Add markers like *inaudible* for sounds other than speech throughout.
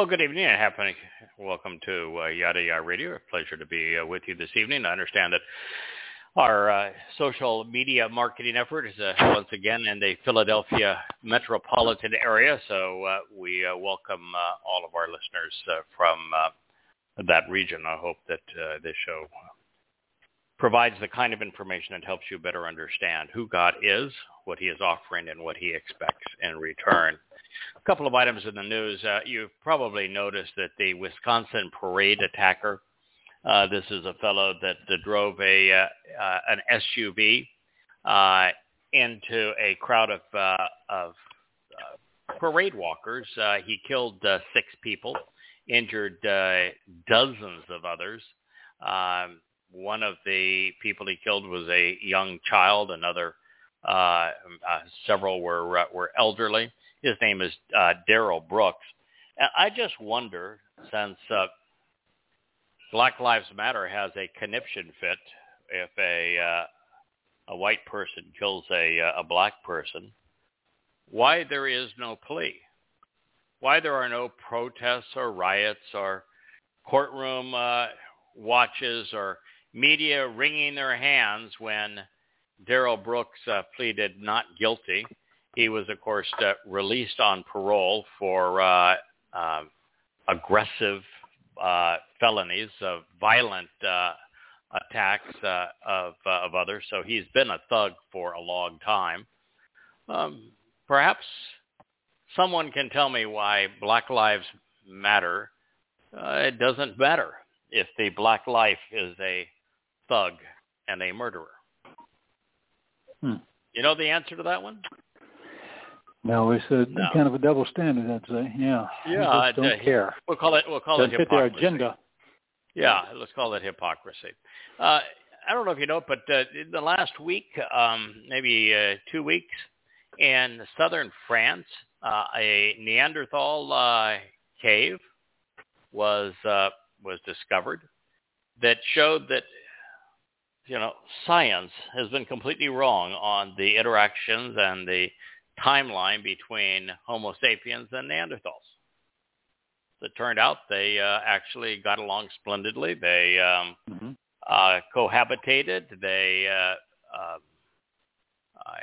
Well, good evening and happy welcome to uh, Yada Yada Radio. A pleasure to be uh, with you this evening. I understand that our uh, social media marketing effort is uh, once again in the Philadelphia metropolitan area, so uh, we uh, welcome uh, all of our listeners from that region. I hope that this show provides the kind of information that helps you better understand who God is, what he is offering, and what he expects in return. A couple of items in the news. Uh, you've probably noticed that the Wisconsin parade attacker, uh, this is a fellow that uh, drove a uh, uh, an SUV uh, into a crowd of uh, of uh, parade walkers. Uh, he killed uh, six people, injured uh, dozens of others. Um, one of the people he killed was a young child. Another, uh, uh, several were uh, were elderly. His name is uh, Darrell Brooks. I just wonder, since uh, Black Lives Matter has a conniption fit, if a uh, a white person kills a uh, a black person, why there is no plea? Why there are no protests or riots or courtroom uh, watches or media wringing their hands when Darrell Brooks uh, pleaded not guilty. He was, of course, uh, released on parole for uh, uh, aggressive uh, felonies, of violent uh, attacks uh, of uh, of others. So he's been a thug for a long time. Um, perhaps someone can tell me why Black Lives Matter. Uh, it doesn't matter if the black life is a thug and a murderer. Hmm. You know the answer to that one? No, it's a No. kind of a double standard, I'd say. Yeah. Yeah, just don't uh, care. We'll call it. We'll call Doesn't it fit their hypocrisy. agenda. Yeah, let's call it hypocrisy. Uh, I don't know if you know, but uh, in the last week, um, maybe uh, two weeks, in southern France, uh, a Neanderthal uh, cave was uh, was discovered that showed that you know science has been completely wrong on the interactions and the timeline between Homo sapiens and Neanderthals. It turned out they uh, actually got along splendidly. They um, hmm uh, cohabitated. They uh, uh, I,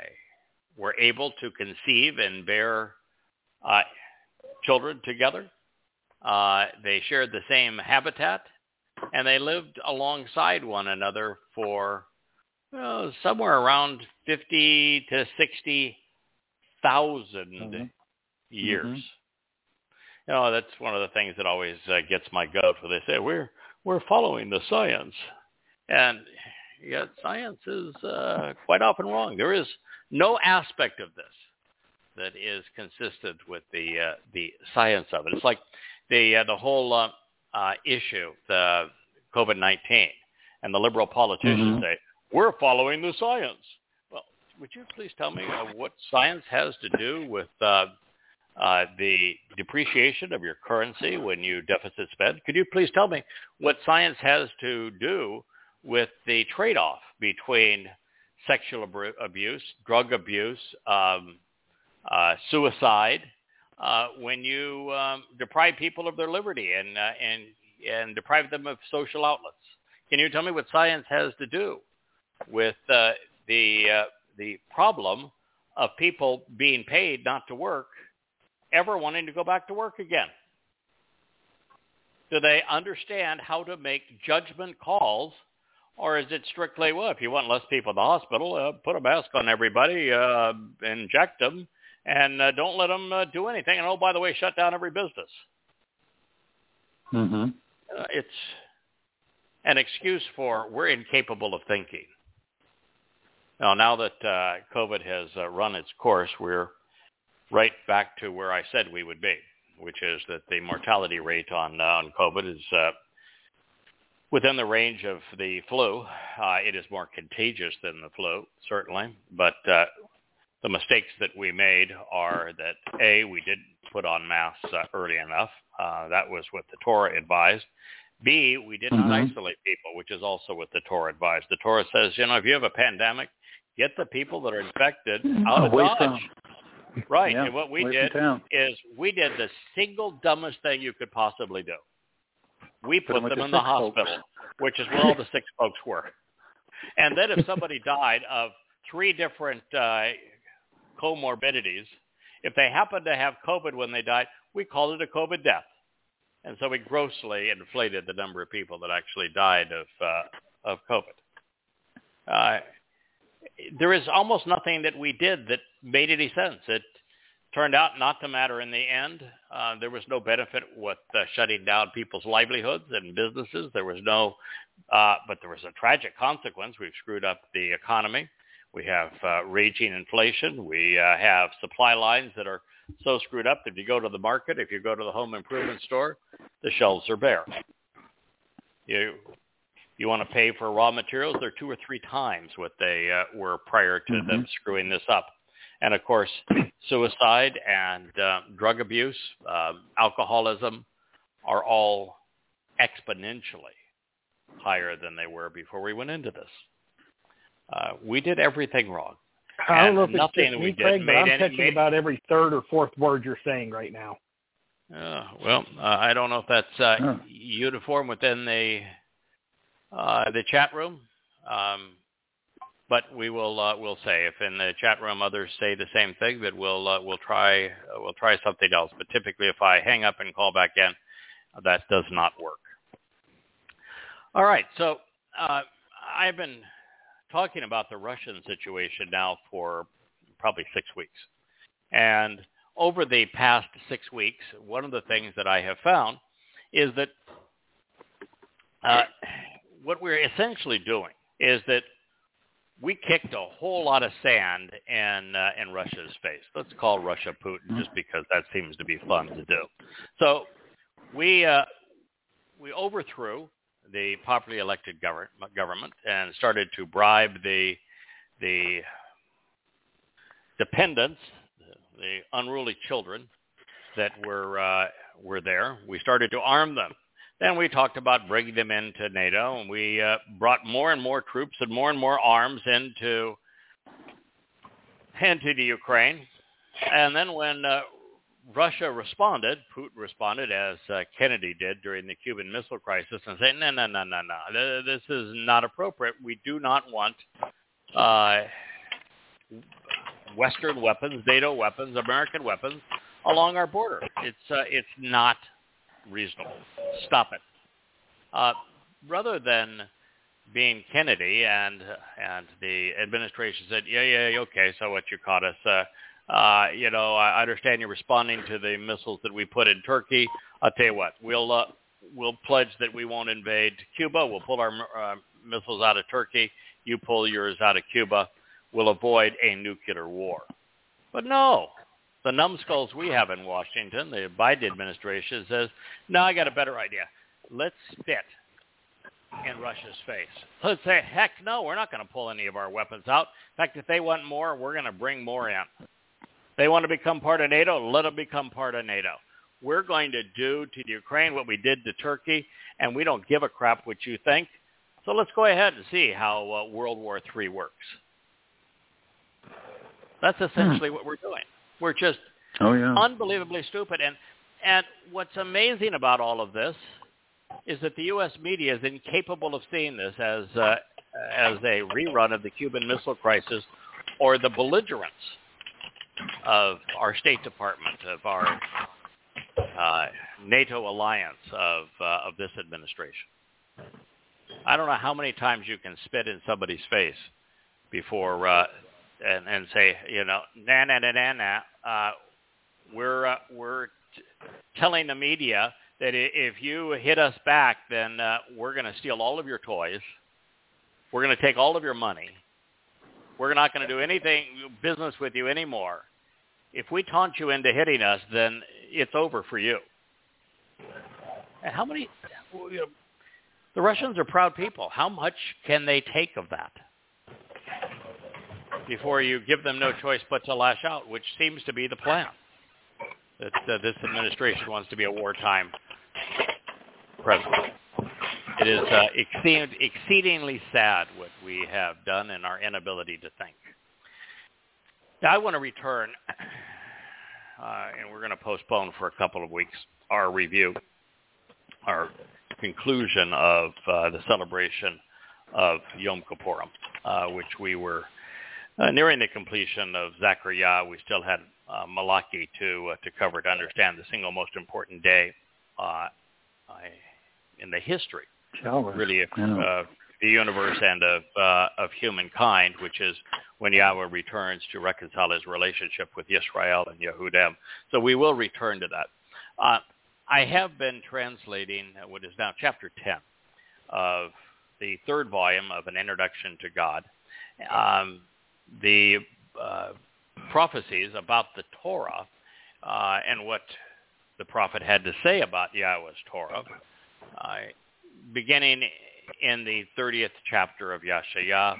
were able to conceive and bear uh, children together. Uh, they shared the same habitat, and they lived alongside one another for somewhere around 50 to 60 thousand Mhm. years. Mhm. You know, that's one of the things that always uh, gets my goat when they say we're we're following the science, and yet science is uh, *laughs* quite often wrong. There is no aspect of this that is consistent with the uh, the science of it. It's like the uh, the whole uh, uh, issue, the COVID nineteen, and the liberal politicians Mhm. say we're following the science. Would you please tell me uh, what science has to do with uh, uh, the depreciation of your currency when you deficit spend? Could you please tell me what science has to do with the trade-off between sexual ab- abuse, drug abuse, um, uh, suicide, uh, when you um, deprive people of their liberty and uh, and and deprive them of social outlets. Can you tell me what science has to do with uh, the uh, the problem of people being paid not to work, ever wanting to go back to work again? Do they understand how to make judgment calls, or is it strictly well, if you want less people in the hospital, uh, put a mask on everybody, uh, inject them, and uh, don't let them uh, do anything. And oh, by the way, shut down every business. Mm-hmm. Uh, it's an excuse for we're incapable of thinking. Now, now that uh, COVID has uh, run its course, we're right back to where I said we would be, which is that the mortality rate on uh, on COVID is uh, within the range of the flu. Uh, it is more contagious than the flu, certainly, but uh, the mistakes that we made are that a we didn't put on masks uh, early enough. Uh, that was what the Torah advised. B, we did not Mhm. isolate people, which is also what the Torah advised. The Torah says, you know, if you have a pandemic, get the people that are infected out of Away Dodge. from- Right. Yeah, and what we did is we did the single dumbest thing you could possibly do. We Put put 'em with them in the sick folks. hospital, which is where all the sick folks were. And then if somebody *laughs* died of three different uh, comorbidities, if they happened to have COVID when they died, we called it a COVID death. And so we grossly inflated the number of people that actually died of uh, of COVID. Uh, there is almost nothing that we did that made any sense. It turned out not to matter in the end. Uh, there was no benefit with uh, shutting down people's livelihoods and businesses. There was no, uh, but there was a tragic consequence. We've screwed up the economy. We have uh, raging inflation. We uh, have supply lines that are so screwed up that if you go to the market, if you go to the home improvement store, the shelves are bare. You you want to pay for raw materials, they're two or three times what they uh, were prior to them screwing this up. And of course, suicide and uh, drug abuse, um, alcoholism are all exponentially higher than they were before we went into this. Uh, we did everything wrong. I don't know if it's just we me, Craig, but I'm any- catching made- about every third or fourth word you're saying right now. Uh, well, uh, I don't know if that's uh, Huh. uniform within the uh, the chat room, um, but we will uh, we'll say if in the chat room others say the same thing, that we'll uh, we'll try uh, we'll try something else. But typically, if I hang up and call back in, that does not work. All right, so uh, I've been talking about the Russian situation now for probably six weeks, and over the past six weeks, one of the things that I have found is that uh, what we're essentially doing is that we kicked a whole lot of sand in uh, in Russia's face. Let's call Russia Putin just because that seems to be fun to do. So we uh, we overthrew the popularly elected government government and started to bribe the the dependents, the unruly children that were uh, were there. We started to arm them. Then we talked about bringing them into NATO, and we uh, brought more and more troops and more and more arms into into the Ukraine. And then when uh, Russia responded, Putin responded as uh, Kennedy did during the Cuban Missile Crisis, and said, "No, no, no, no, no. Th- This is not appropriate. We do not want." Uh, Western weapons, NATO weapons, American weapons along our border. It's uh, it's not reasonable. Stop it. Uh, rather than being Kennedy and and the administration said, yeah, yeah, yeah, okay, so what you caught us. Uh, uh, you know, I understand you're responding to the missiles that we put in Turkey. I'll tell you what, we'll uh, we'll pledge that we won't invade Cuba. We'll pull our uh, missiles out of Turkey. You pull yours out of Cuba We'll avoid a nuclear war. But no, the numbskulls we have in Washington, the Biden administration says, no, I got a better idea. Let's spit in Russia's face. Let's say, heck no, we're not going to pull any of our weapons out. In fact, if they want more, we're going to bring more in. They want to become part of NATO, let them become part of NATO. We're going to do to the Ukraine what we did to Turkey, and we don't give a crap what you think. So let's go ahead and see how uh, World War III works. That's essentially hmm. what we're doing. We're just oh, yeah. unbelievably stupid. And and what's amazing about all of this is that the U.S. media is incapable of seeing this as uh, as a rerun of the Cuban Missile Crisis or the belligerence of our State Department, of our uh, NATO alliance, of uh, of this administration. I don't know how many times you can spit in somebody's face before uh, and and say, you know, na na na na na. Uh, we're uh, we're t- telling the media that if you hit us back, then uh, we're going to steal all of your toys. We're going to take all of your money. We're not going to do anything business with you anymore. If we taunt you into hitting us, then it's over for you. And how many? You know, the Russians are proud people. How much can they take of that before you give them no choice but to lash out, which seems to be the plan? That this administration wants to be a wartime president. It is uh, exceed, exceedingly sad what we have done and our inability to think. Now, I want to return, uh, and we're going to postpone for a couple of weeks our review, our conclusion of uh, the celebration of Yom Kippurim, uh, which we were uh, nearing the completion of Zechariah. We still had uh, Malachi to uh, to cover to understand the single most important day uh, in the history, really, of uh, the universe and of uh, of humankind, which is when Yahweh returns to reconcile his relationship with Israel and Yehudim. So we will return to that. Uh, I have been translating what is now chapter 10 of the third volume of an introduction to God. Um, the uh, prophecies about the Torah uh, and what the prophet had to say about Yahweh's Torah, uh, beginning in the 30th chapter of Yashaya,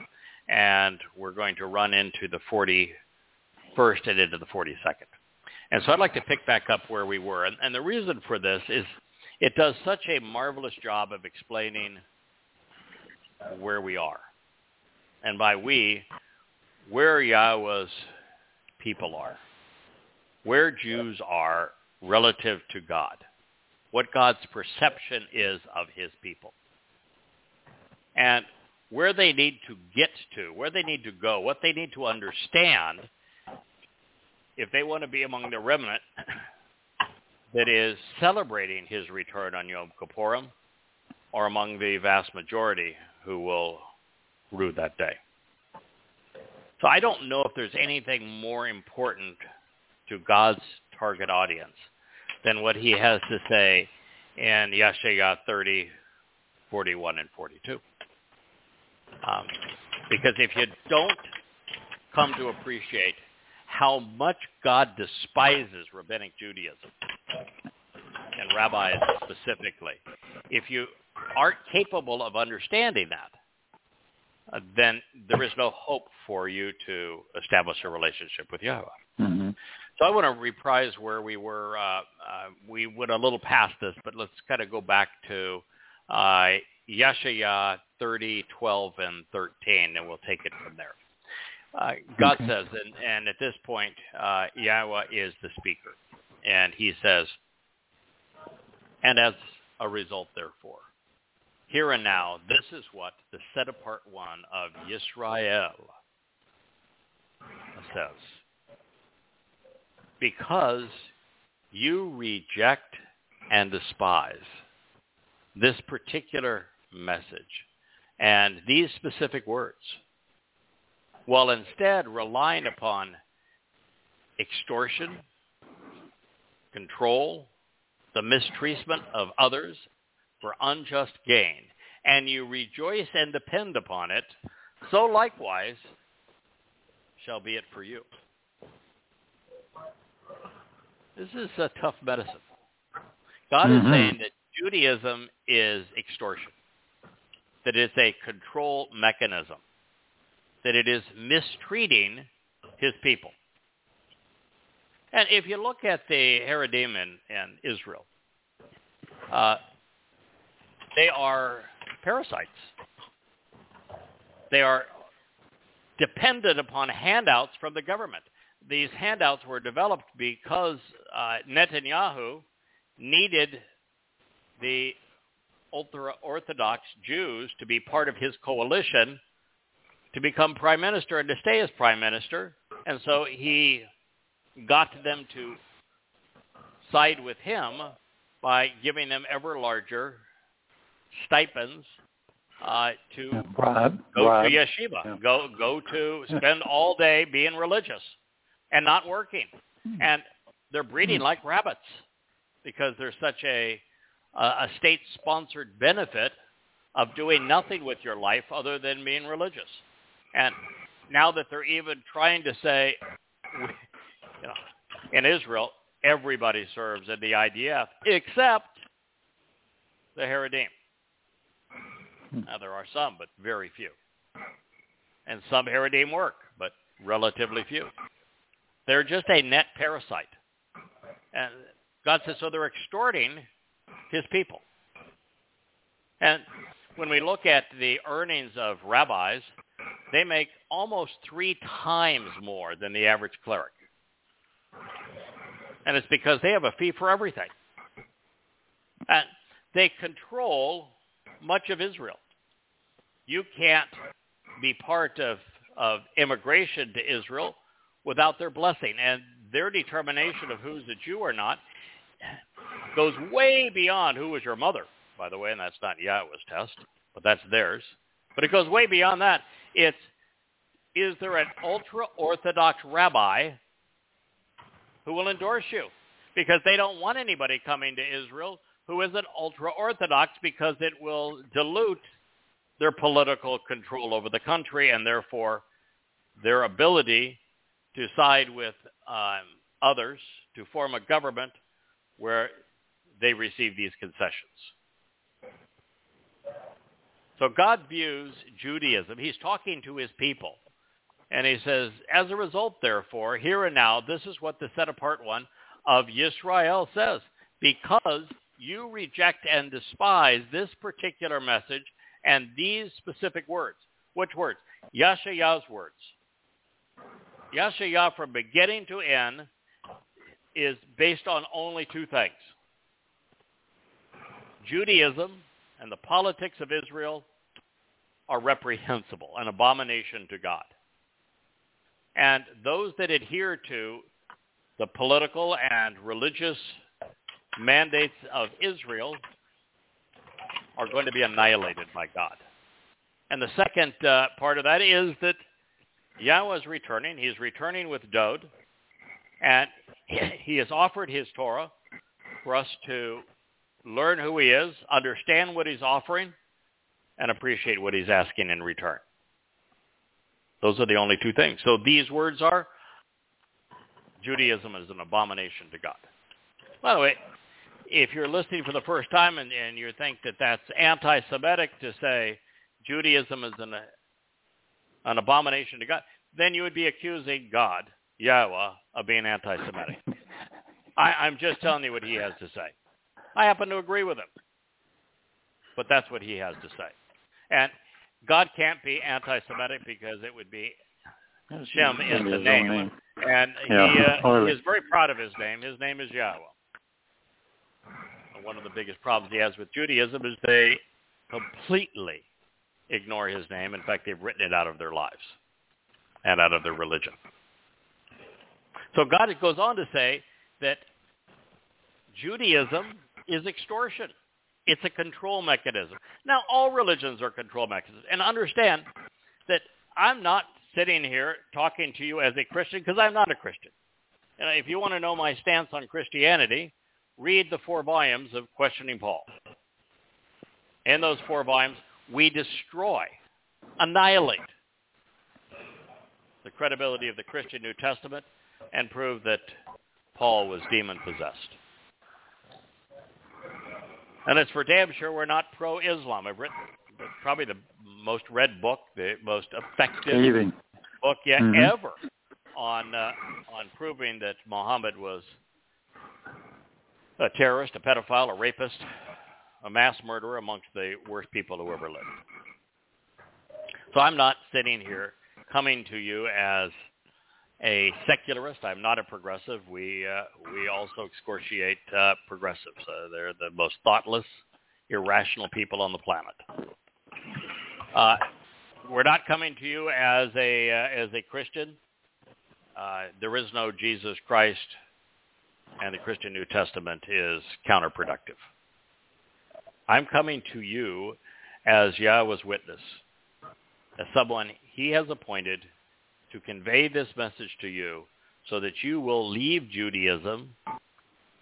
and we're going to run into the 41st and into the 42nd. And so I'd like to pick back up where we were. And, and the reason for this is it does such a marvelous job of explaining where we are. And by we, where Yahweh's people are, where Jews are relative to God, what God's perception is of his people, and where they need to get to, where they need to go, what they need to understand if they want to be among the remnant *coughs* that is celebrating his return on Yom Kippurim or among the vast majority who will rue that day. So I don't know if there's anything more important to God's target audience than what he has to say in Yeshaya 30, 41, and 42. Um, because if you don't come to appreciate how much God despises rabbinic Judaism and rabbis specifically, if you aren't capable of understanding that, uh, then there is no hope for you to establish a relationship with Yahweh. Mm-hmm. So I want to reprise where we were. Uh, uh, we went a little past this, but let's kind of go back to uh, Yeshaya 30, 12, and 13, and we'll take it from there. Uh, God okay. says, and, and, at this point, uh, Yahweh is the speaker, and he says, and as a result, therefore, here and now, this is what the set apart one of Yisrael says. Because you reject and despise this particular message and these specific words, while instead relying upon extortion, control, the mistreatment of others, for unjust gain, and you rejoice and depend upon it, so likewise shall be it for you. This is a tough medicine. God mm-hmm. is saying that Judaism is extortion. that it's a control mechanism, that it is mistreating his people. And if you look at the Haredim in, in Israel, uh, they are parasites. They are dependent upon handouts from the government. These handouts were developed because uh, Netanyahu needed the ultra-Orthodox Jews to be part of his coalition to become prime minister and to stay as prime minister. And so he got them to side with him by giving them ever larger stipends uh, to Yeah, bribe, go bribe. to yeshiva, Yeah. go go to spend all day being religious and not working, Hmm. and they're breeding like rabbits because there's such a a a state-sponsored benefit of doing nothing with your life other than being religious, and now that they're even trying to say, you know, in Israel everybody serves in the IDF except the Haredim. Hmm. Now there are some, but very few. And some Haredim work, but relatively few. They're just a net parasite. And God says, so they're extorting his people. And when we look at the earnings of rabbis, they make almost three times more than the average cleric. And it's because they have a fee for everything. And they control much of Israel. You can't be part of, of immigration to Israel without their blessing. And their determination of who's a Jew or not goes way beyond who was your mother, by the way, and that's not Yahweh's test, but that's theirs. But it goes way beyond that. It's, is there an ultra-Orthodox rabbi who will endorse you? Because they don't want anybody coming to Israel who isn't ultra-Orthodox because it will dilute their political control over the country and therefore their ability to side with um, others to form a government where they receive these concessions. So God views Judaism. He's talking to his people. And he says, as a result, therefore, here and now, this is what the set-apart one of Yisrael says. Because you reject and despise this particular message and these specific words. Which words? Yashaya's words. Yashaya from beginning to end is based on only two things. Judaism and the politics of Israel are reprehensible, an abomination to God. And those that adhere to the political and religious mandates of Israel are going to be annihilated by God. And the second uh, part of that is that Yahweh is returning. He's returning with Dowd. And *laughs* he has offered his Torah for us to learn who he is, understand what he's offering, and appreciate what he's asking in return. Those are the only two things. So these words are, Judaism is an abomination to God. By the way, if you're listening for the first time and, and you think that that's anti-Semitic to say Judaism is an, an abomination to God, then you would be accusing God, Yahweh, of being anti-Semitic. *laughs* I, I'm just telling you what he has to say. I happen to agree with him. But that's what he has to say. And God can't be anti-Semitic because it would be Shem is the His own name. And Yeah, he, uh, hardly. he is very proud of his name. His name is Yahweh. One of the biggest problems he has with Judaism is they completely ignore his name. In fact, they've written it out of their lives and out of their religion. So God goes on to say that Judaism is extortion. It's a control mechanism. Now, all religions are control mechanisms. And understand that I'm not sitting here talking to you as a Christian because I'm not a Christian. And if you want to know my stance on Christianity, read the four volumes of Questioning Paul. In those four volumes, we destroy, annihilate the credibility of the Christian New Testament and prove that Paul was demon-possessed. And it's for damn sure we're not pro-Islam. I've written probably the most read book, the most effective book yet Mhm. ever on uh, on proving that Muhammad was a terrorist, a pedophile, a rapist, a mass murderer amongst the worst people who ever lived. So I'm not sitting here coming to you as a secularist. I'm not a progressive. We uh, we also excoriate uh, progressives. Uh, they're the most thoughtless, irrational people on the planet. Uh, we're not coming to you as a uh, as a Christian. Uh, there is no Jesus Christ, and the Christian New Testament is counterproductive. I'm coming to you as Yahweh's witness, as someone He has appointed to convey this message to you, so that you will leave Judaism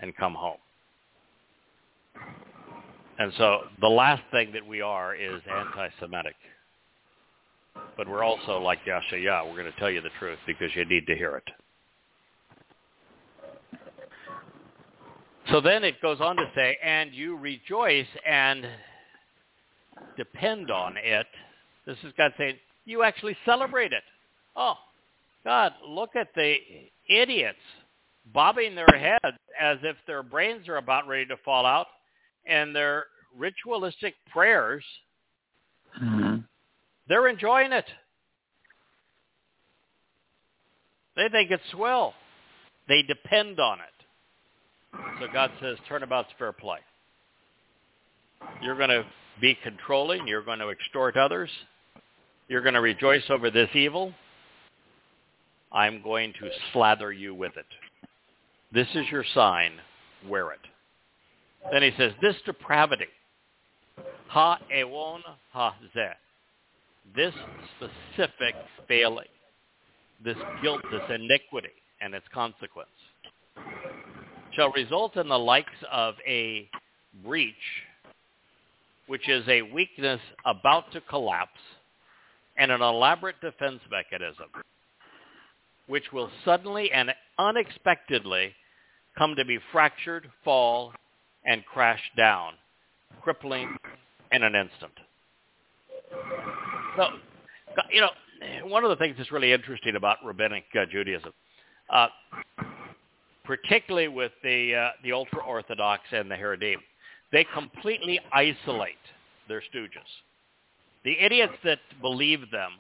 and come home. And so the last thing that we are is anti-Semitic. But we're also like Yashaya. We're going to tell you the truth because you need to hear it. So then it goes on to say, and you rejoice and depend on it. This is God saying, you actually celebrate it. Oh, God, look at the idiots bobbing their heads as if their brains are about ready to fall out and their ritualistic prayers, Mhm. they're enjoying it. They think it's swell. They depend on it. So God says, turnabout's fair play. You're going to be controlling. You're going to extort others. You're going to rejoice over this evil. I'm going to slather you with it. This is your sign. Wear it. Then he says, this depravity, ha ewon ha zeh, this specific failing, this guilt, this iniquity, and its consequence, shall result in the likes of a breach, which is a weakness about to collapse, and an elaborate defense mechanism, which will suddenly and unexpectedly come to be fractured, fall, and crash down, crippling in an instant. So, you know, one of the things that's really interesting about rabbinic uh, Judaism, uh, particularly with the uh, the ultra orthodox and the Haredim, they completely isolate their stooges. The idiots that believe them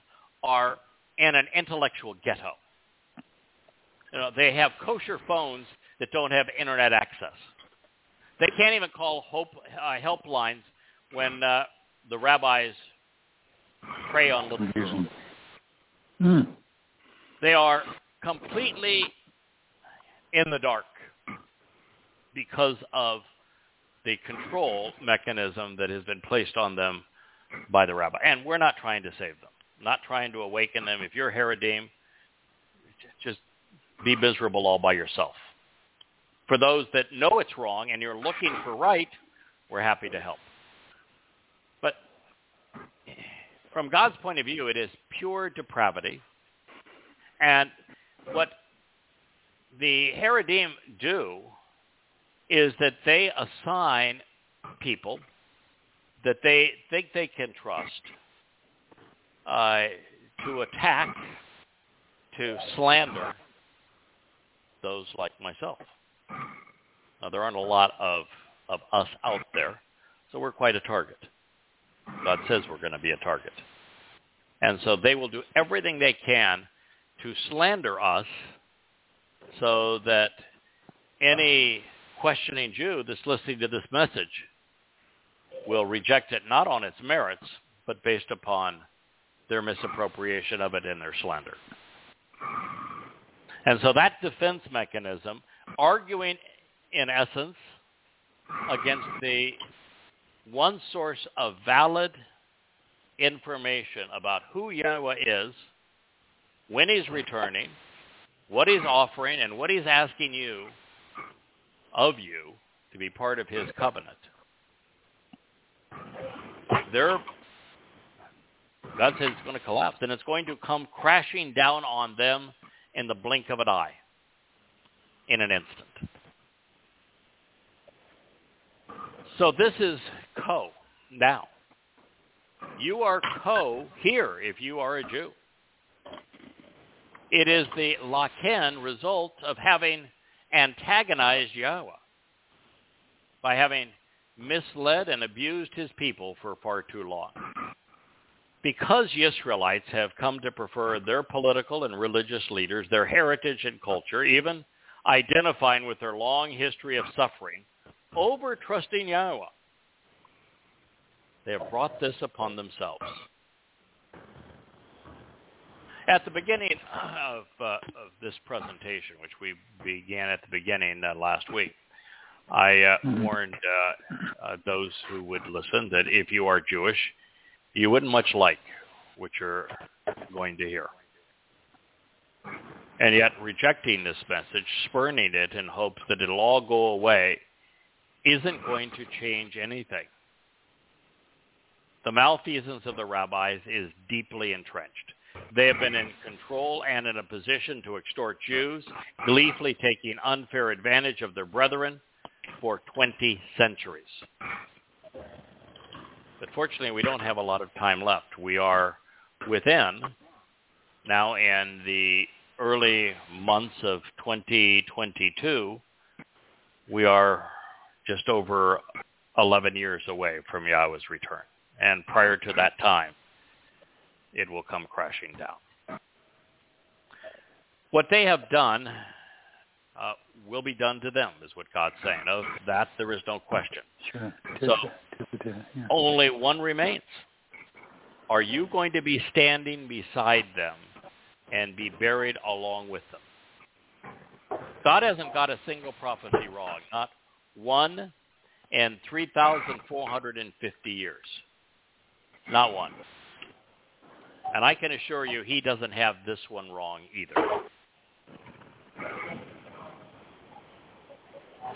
are in an intellectual ghetto. You know, they have kosher phones that don't have internet access. They can't even call hope, uh, helplines when uh, the rabbis prey on little children. Mm. They are completely in the dark because of the control mechanism that has been placed on them by the rabbi. And we're not trying to save them, not trying to awaken them. If you're Haredim, just be miserable all by yourself. For those that know it's wrong and you're looking for right, we're happy to help. But from God's point of view, it is pure depravity. And what the Haredim do is that they assign people that they think they can trust uh, to attack, to slander those like myself. Now, there aren't a lot of, of us out there, so we're quite a target. God says we're going to be a target. And so they will do everything they can to slander us so that any questioning Jew that's listening to this message will reject it not on its merits, but based upon their misappropriation of it and their slander. And so that defense mechanism, arguing in essence against the one source of valid information about who Yahweh is, when he's returning, what he's offering, and what he's asking you of you to be part of his covenant. They're, God says it's going to collapse, and it's going to come crashing down on them in the blink of an eye, in an instant. So this is co now. You are co here if you are a Jew. It is the laken result of having antagonized Yahweh by having misled and abused his people for far too long. Because the Israelites have come to prefer their political and religious leaders, their heritage and culture, even identifying with their long history of suffering, over trusting Yahweh, they have brought this upon themselves. At the beginning of, uh, of this presentation, which we began at the beginning uh, last week, I uh, Mhm. warned uh, uh, those who would listen that if you are Jewish, you wouldn't much like what you're going to hear. And yet rejecting this message, spurning it in hopes that it'll all go away, isn't going to change anything. The malfeasance of the rabbis is deeply entrenched. They have been in control and in a position to extort Jews, gleefully taking unfair advantage of their brethren for 20 centuries. But fortunately, we don't have a lot of time left. We are within now in the early months of 2022. We are just over 11 years away from Yahweh's return. And prior to that time, it will come crashing down. What they have done uh, will be done to them, is what God's saying. Of that, there is no question. Sure. So- yeah. Only one remains. Are you going to be standing beside them and be buried along with them? God hasn't got a single prophecy wrong, not one in 3,450 years. Not one. And I can assure you he doesn't have this one wrong either.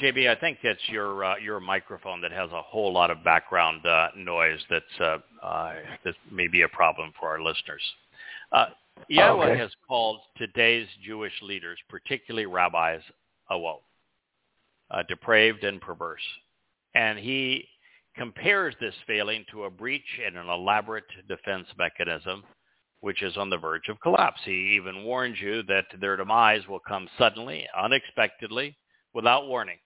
JB, I think it's your uh, your microphone that has a whole lot of background uh, noise that's uh, uh, that may be a problem for our listeners. Uh, Yahweh Okay. has called today's Jewish leaders, particularly rabbis, awo, uh, depraved and perverse, and he compares this failing to a breach in an elaborate defense mechanism which is on the verge of collapse. He even warns you that their demise will come suddenly, unexpectedly, without warning.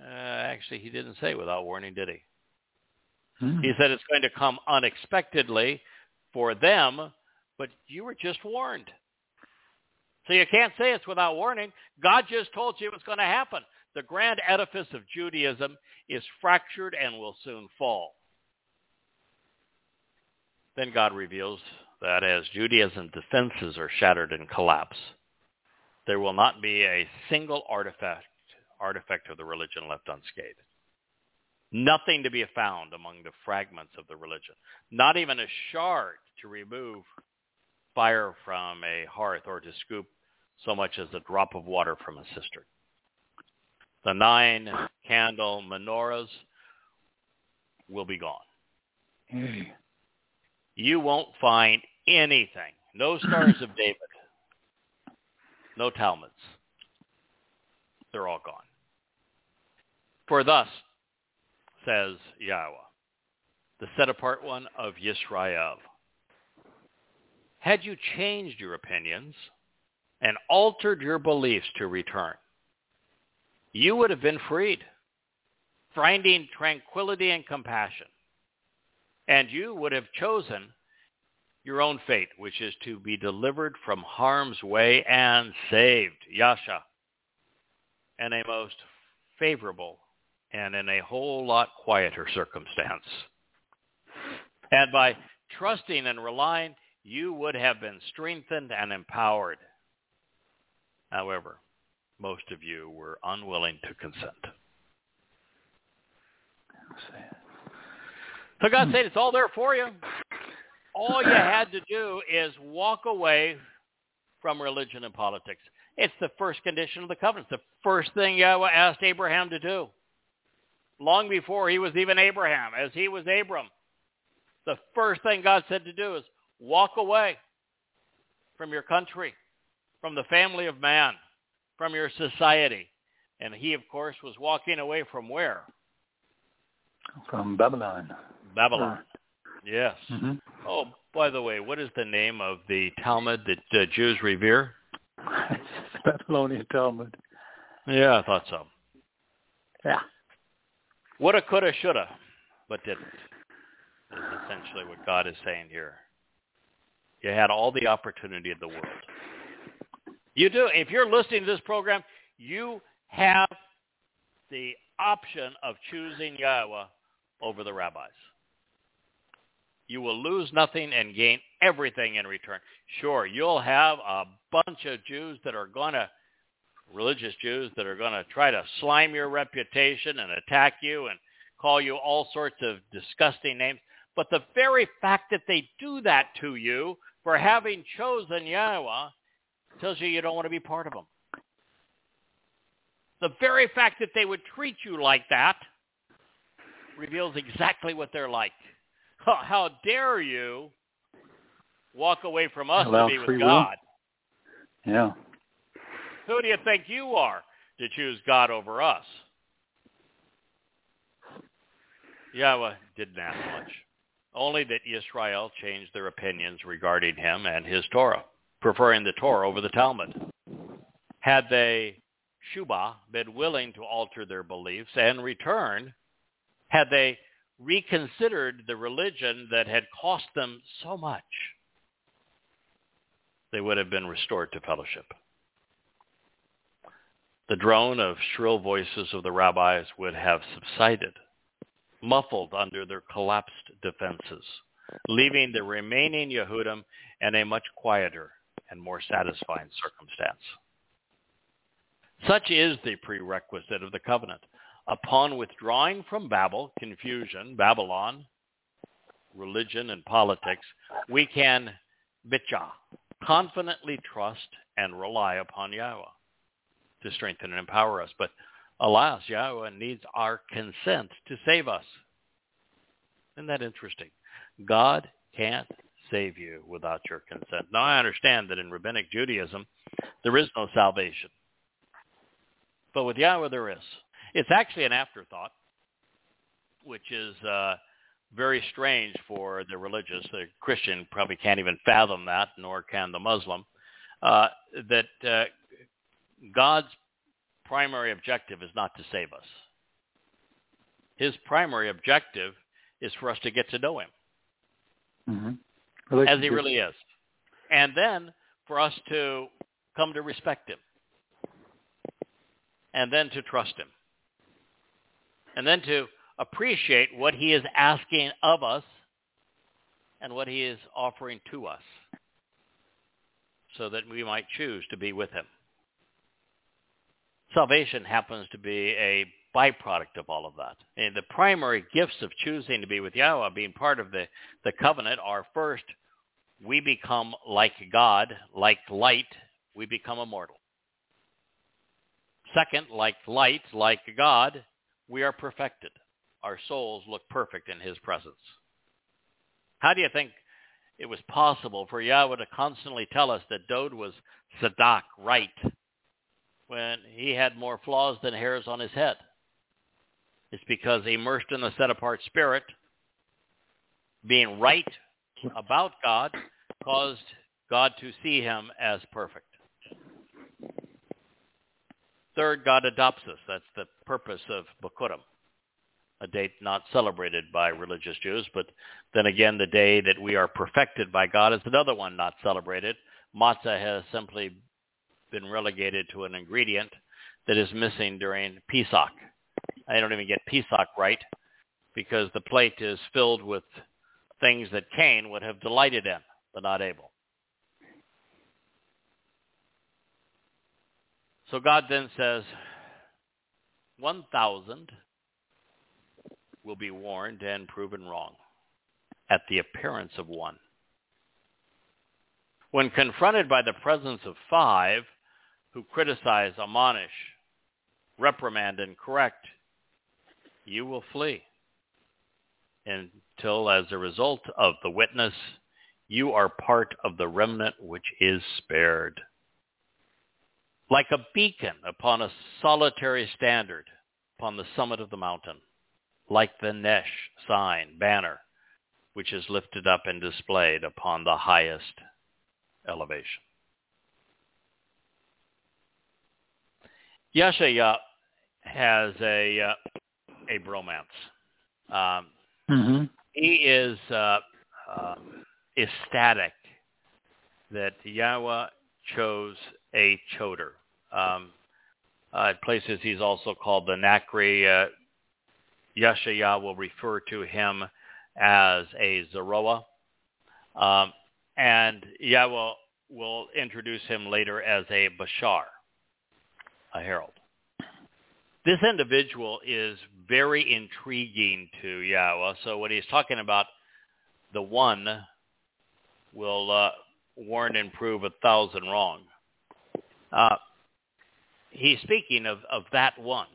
Uh, actually, he didn't say without warning, did he? Hmm. He said it's going to come unexpectedly for them, but you were just warned. So you can't say it's without warning. God just told you it's going to happen. The grand edifice of Judaism is fractured and will soon fall. Then God reveals that as Judaism's defenses are shattered and collapse, there will not be a single artifact artifact of the religion left unscathed. Nothing to be found among the fragments of the religion. Not even a shard to remove fire from a hearth or to scoop so much as a drop of water from a cistern. The nine candle menorahs will be gone. You won't find anything. No stars of David. No Talmuds. They're all gone. For thus, says Yahweh, the set apart one of Yisrael, had you changed your opinions and altered your beliefs to return, you would have been freed, finding tranquility and compassion. And you would have chosen your own fate, which is to be delivered from harm's way and saved, Yasha, in a most favorable and in a whole lot quieter circumstance. And by trusting and relying, you would have been strengthened and empowered. However, most of you were unwilling to consent. So God said it's all there for you. All you had to do is walk away from religion and politics. It's the first condition of the covenant. It's the first thing Yahweh asked Abraham to do. Long before he was even Abraham, as he was Abram. The first thing God said to do is walk away from your country, from the family of man, from your society. And he, of course, was walking away from where? From Babylon. Babylon. Yes. hmm Oh, by the way, what is the name of the Talmud that uh, Jews revere? *laughs* Babylonian Talmud. Yeah, I thought so. Yeah. Woulda, coulda, shoulda, but didn't. Is essentially what God is saying here. You had all the opportunity in the world. You do. If you're listening to this program, you have the option of choosing Yahweh over the rabbis. You will lose nothing and gain everything in return. Sure, you'll have a bunch of Jews that are going to, religious Jews that are going to try to slime your reputation and attack you and call you all sorts of disgusting names. But the very fact that they do that to you for having chosen Yahweh tells you you don't want to be part of them. The very fact that they would treat you like that reveals exactly what they're like. How dare you walk away from us Allow to be with free will. God? Yeah. Who do you think you are to choose God over us? Yahweh didn't ask much. Only that Israel changed their opinions regarding him and his Torah, preferring the Torah over the Talmud. Had they, Shubah, been willing to alter their beliefs and return, had they reconsidered the religion that had cost them so much, they would have been restored to fellowship. The drone of shrill voices of the rabbis would have subsided, muffled under their collapsed defenses, leaving the remaining Yehudim in a much quieter and more satisfying circumstance. Such is the prerequisite of the covenant. Upon withdrawing from Babel, confusion, Babylon, religion and politics, we can bitcha, confidently trust and rely upon Yahweh to strengthen and empower us. But alas, Yahweh needs our consent to save us. Isn't that interesting? God can't save you without your consent. Now, I understand that in Rabbinic Judaism, there is no salvation. But with Yahweh, there is. It's actually an afterthought, which is uh, very strange for the religious. The Christian probably can't even fathom that, nor can the Muslim, uh, that uh, God's primary objective is not to save us. His primary objective is for us to get to know him hmm as he really is. And then for us to come to respect him. And then to trust him. And then to appreciate what he is asking of us and what he is offering to us so that we might choose to be with him. Salvation happens to be a byproduct of all of that. And the primary gifts of choosing to be with Yahweh, being part of the, the covenant, are first, we become like God, like light, we become immortal. Second, like light, like God, we are perfected. Our souls look perfect in his presence. How do you think it was possible for Yahweh to constantly tell us that Dowd was Sadak, right, when he had more flaws than hairs on his head? It's because immersed in the set-apart spirit, being right about God, caused God to see him as perfect. Third, God adopts us. That's the purpose of Bikurim, a date not celebrated by religious Jews, but then again, the day that we are perfected by God is another one not celebrated. Matzah has simply been relegated to an ingredient that is missing during Pesach. I don't even get Pesach right because the plate is filled with things that Cain would have delighted in, but not Abel. So God then says, 1,000 will be warned and proven wrong at the appearance of one. When confronted by the presence of five who criticize, admonish, reprimand, and correct, you will flee until as a result of the witness, you are part of the remnant which is spared. Like a beacon upon a solitary standard upon the summit of the mountain, like the Nesh sign, banner, which is lifted up and displayed upon the highest elevation. Yashaya has a uh, a bromance. Um, hmm he is uh, uh, ecstatic that Yahweh chose a choder. Um, uh, at places he's also called the Nakri. Uh, Yeshaya will refer to him as a Zeroah. Um, and Yahweh will introduce him later as a Bashar, a herald. This individual is very intriguing to Yahweh. So when he's talking about the one will uh, warn and prove a thousand wrong. Uh, he's speaking of, of that one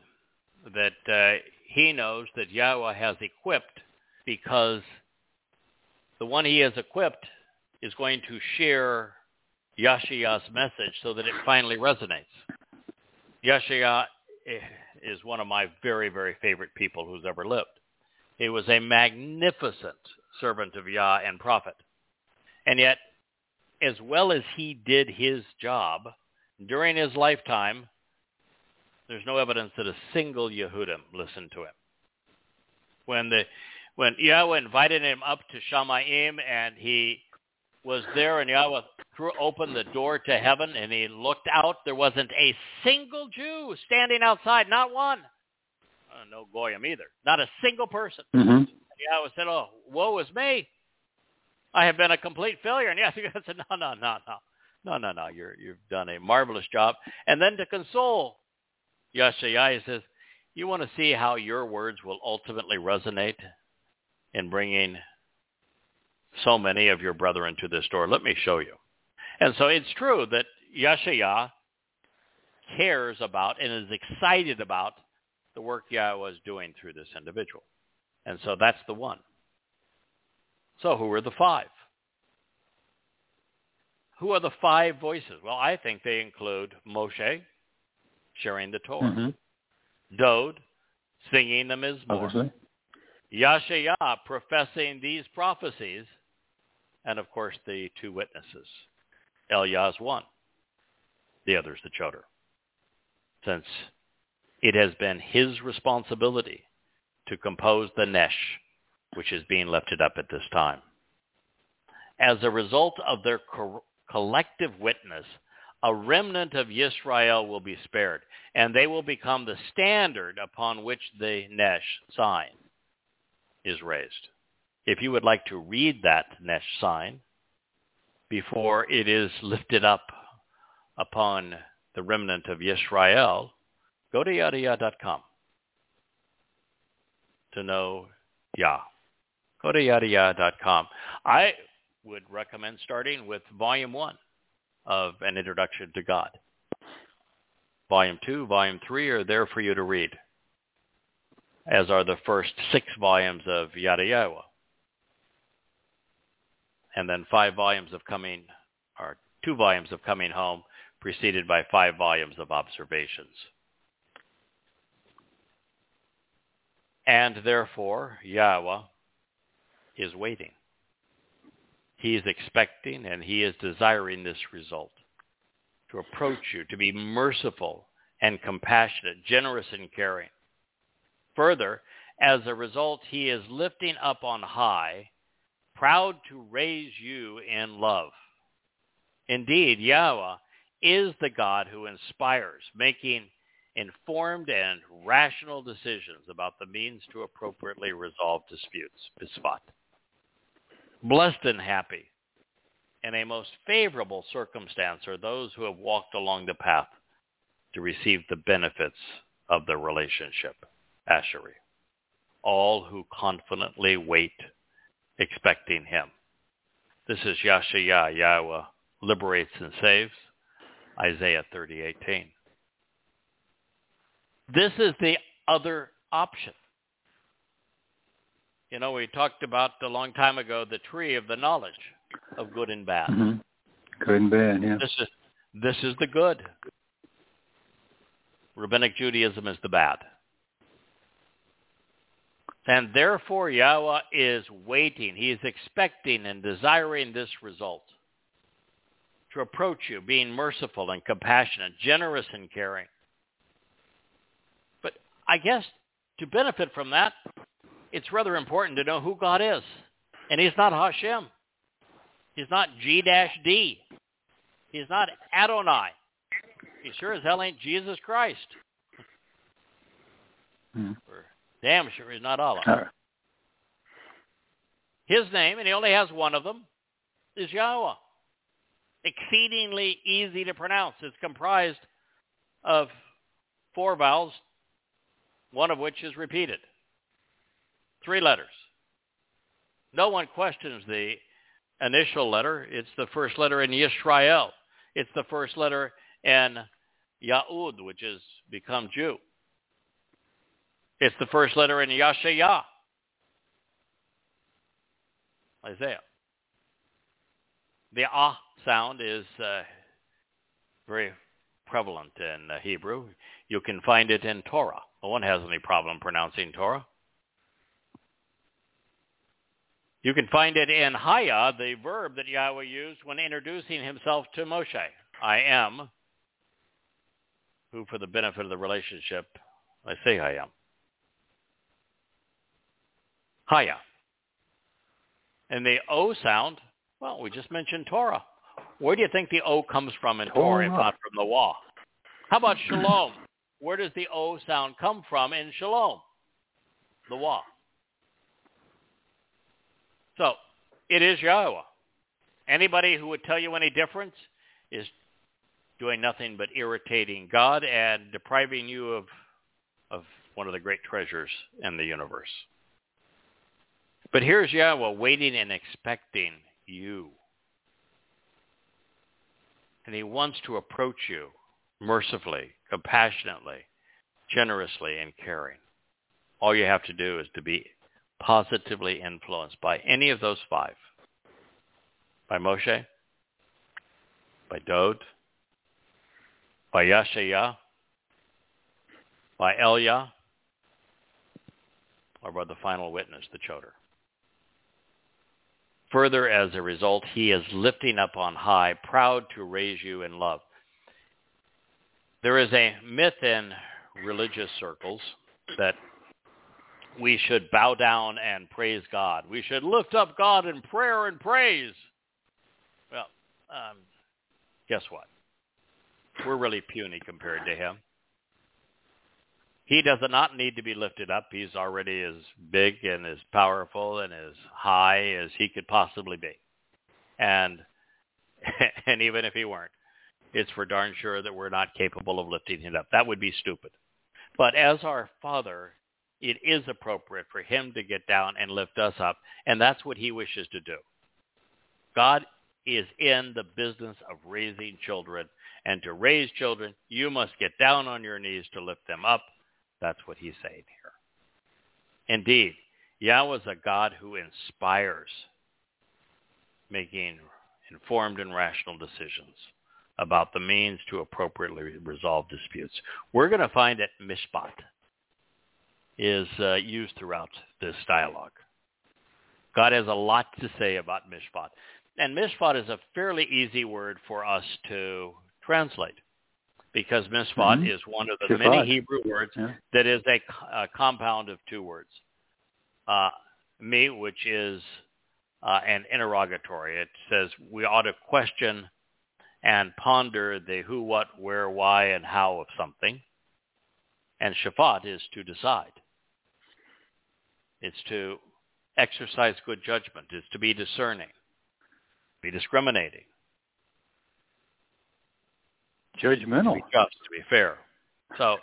that uh, he knows that Yahweh has equipped because the one he has equipped is going to share Yashiya's message so that it finally resonates. Yashiya is one of my very, very favorite people who's ever lived. He was a magnificent servant of Yah and prophet. And yet, as well as he did his job, during his lifetime, there's no evidence that a single Yehudim listened to him. When the when Yahweh invited him up to Shamayim and he was there and Yahweh threw open the door to heaven and he looked out, there wasn't a single Jew standing outside, not one. Uh, no Goyim either. Not a single person. hmm Yahweh said, oh, woe is me. I have been a complete failure. And Yahweh *laughs* said, no, no, no, no. No, no, no. You're, you've done a marvelous job. And then to console Yeshaya, he says, you want to see how your words will ultimately resonate in bringing so many of your brethren to this door. Let me show you. And so it's true that Yeshaya cares about and is excited about the work Yahweh is doing through this individual. And so that's the one. So who are the five? Who are the five voices? Well, I think they include Moshe, sharing the Torah, hmm Dowd, singing the Mizmor. Yashaya, professing these prophecies, and of course the two witnesses. Elias one. The other's the choder. Since it has been his responsibility to compose the Nesh, which is being lifted up at this time. As a result of their co- collective witness, a remnant of Israel will be spared, and they will become the standard upon which the Nesh sign is raised. If you would like to read that Nesh sign before it is lifted up upon the remnant of Israel, go to yadayah.com to know Yah. Go to. I would recommend starting with volume one of An Introduction to God. Volume two, volume three are there for you to read, as are the first six volumes of Yada Yahowah. And then five volumes of coming, or two volumes of coming home, preceded by five volumes of observations. And therefore, Yahweh is waiting. He is expecting and he is desiring this result to approach you, to be merciful and compassionate, generous and caring. Further, as a result, he is lifting up on high, proud to raise you in love. Indeed, Yahweh is the God who inspires, making informed and rational decisions about the means to appropriately resolve disputes. Bisfat. Blessed and happy in a most favorable circumstance are those who have walked along the path to receive the benefits of the relationship. Asheri. All who confidently wait, expecting him. This is Yashaya, Yahweh liberates and saves. Isaiah 30:18. This is the other option. You know, we talked about a long time ago the tree of the knowledge of good and bad. hmm Good and bad, yeah. This is this is the good. Rabbinic Judaism is the bad. And therefore Yahweh is waiting. He is expecting and desiring this result. To approach you, being merciful and compassionate, generous and caring. But I guess to benefit from that, it's rather important to know who God is. And he's not Hashem. He's not G-D. He's not Adonai. He sure as hell ain't Jesus Christ. Hmm. Damn sure he's not Allah. His name, and he only has one of them, is Yahweh. Exceedingly easy to pronounce. It's comprised of four vowels, one of which is repeated. Three letters. No one questions the initial letter. It's the first letter in Yisrael. It's the first letter in Yahud, which is become Jew. It's the first letter in Yashayah. Isaiah. The ah sound is uh, very prevalent in Hebrew. You can find it in Torah. No one has any problem pronouncing Torah. You can find it in Haya, the verb that Yahweh used when introducing himself to Moshe. I am, who for the benefit of the relationship, I say I am. Haya. And the O sound, well, we just mentioned Torah. Where do you think the O comes from in Torah, if not from the Wa? How about Shalom? Where does the O sound come from in Shalom? The Wa. So it is Yahweh. Anybody who would tell you any difference is doing nothing but irritating God and depriving you of, of one of the great treasures in the universe. But here's Yahweh waiting and expecting you. And he wants to approach you mercifully, compassionately, generously, and caring. All you have to do is to be positively influenced by any of those five. By Moshe, by Dowd, by Yashaya, by Elia, or by the final witness, the Choder. Further, as a result, he is lifting up on high, proud to raise you in love. There is a myth in religious circles that we should bow down and praise God. We should lift up God in prayer and praise. Well, um, guess what? We're really puny compared to him. He does not need to be lifted up. He's already as big and as powerful and as high as he could possibly be. And *laughs* and even if he weren't, it's for darn sure that we're not capable of lifting him up. That would be stupid. But as our Father, it is appropriate for him to get down and lift us up, and that's what he wishes to do. God is in the business of raising children, and to raise children, you must get down on your knees to lift them up. That's what he's saying here. Indeed, Yahweh is a God who inspires making informed and rational decisions about the means to appropriately resolve disputes. We're going to find that mishpat is uh, used throughout this dialogue. God has a lot to say about mishpat. And mishpat is a fairly easy word for us to translate because mishpat mm-hmm. is one of the Shifat. many Hebrew words yeah. that is a, a, compound of two words. Uh, me, which is uh, an interrogatory. It says we ought to question and ponder the who, what, where, why, and how of something. And shafat is to decide. It's to exercise good judgment. It's to be discerning, be discriminating. Judgmental. To be just, to be fair. So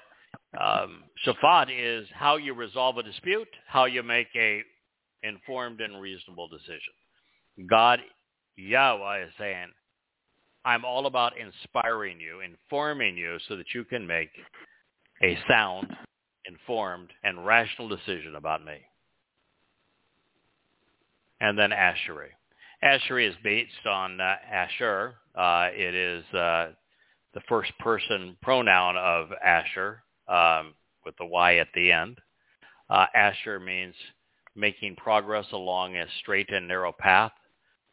um, shafat is how you resolve a dispute, how you make a informed and reasonable decision. God, Yahweh, is saying, I'm all about inspiring you, informing you so that you can make a sound, informed, and rational decision about me and then Asheri. Asheri is based on uh, Asher. Uh, it is uh, the first person pronoun of Asher um, with the Y at the end. Uh, Asher means making progress along a straight and narrow path,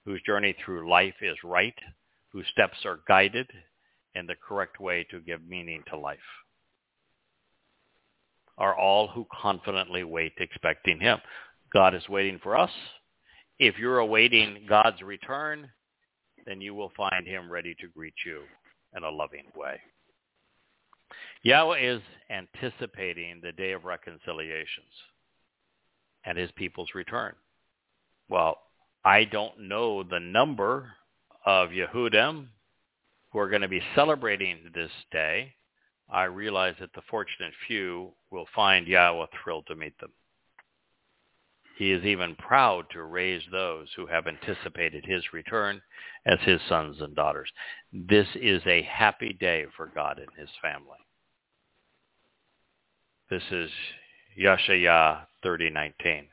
whose journey through life is right, whose steps are guided in the correct way to give meaning to life. Are all who confidently wait expecting him. God is waiting for us. If you're awaiting God's return, then you will find him ready to greet you in a loving way. Yahweh is anticipating the day of reconciliations and his people's return. Well, I don't know the number of Yehudim who are going to be celebrating this day. I realize that the fortunate few will find Yahweh thrilled to meet them. He is even proud to raise those who have anticipated his return as his sons and daughters. This is a happy day for God and his family. This is Yashaya 3019.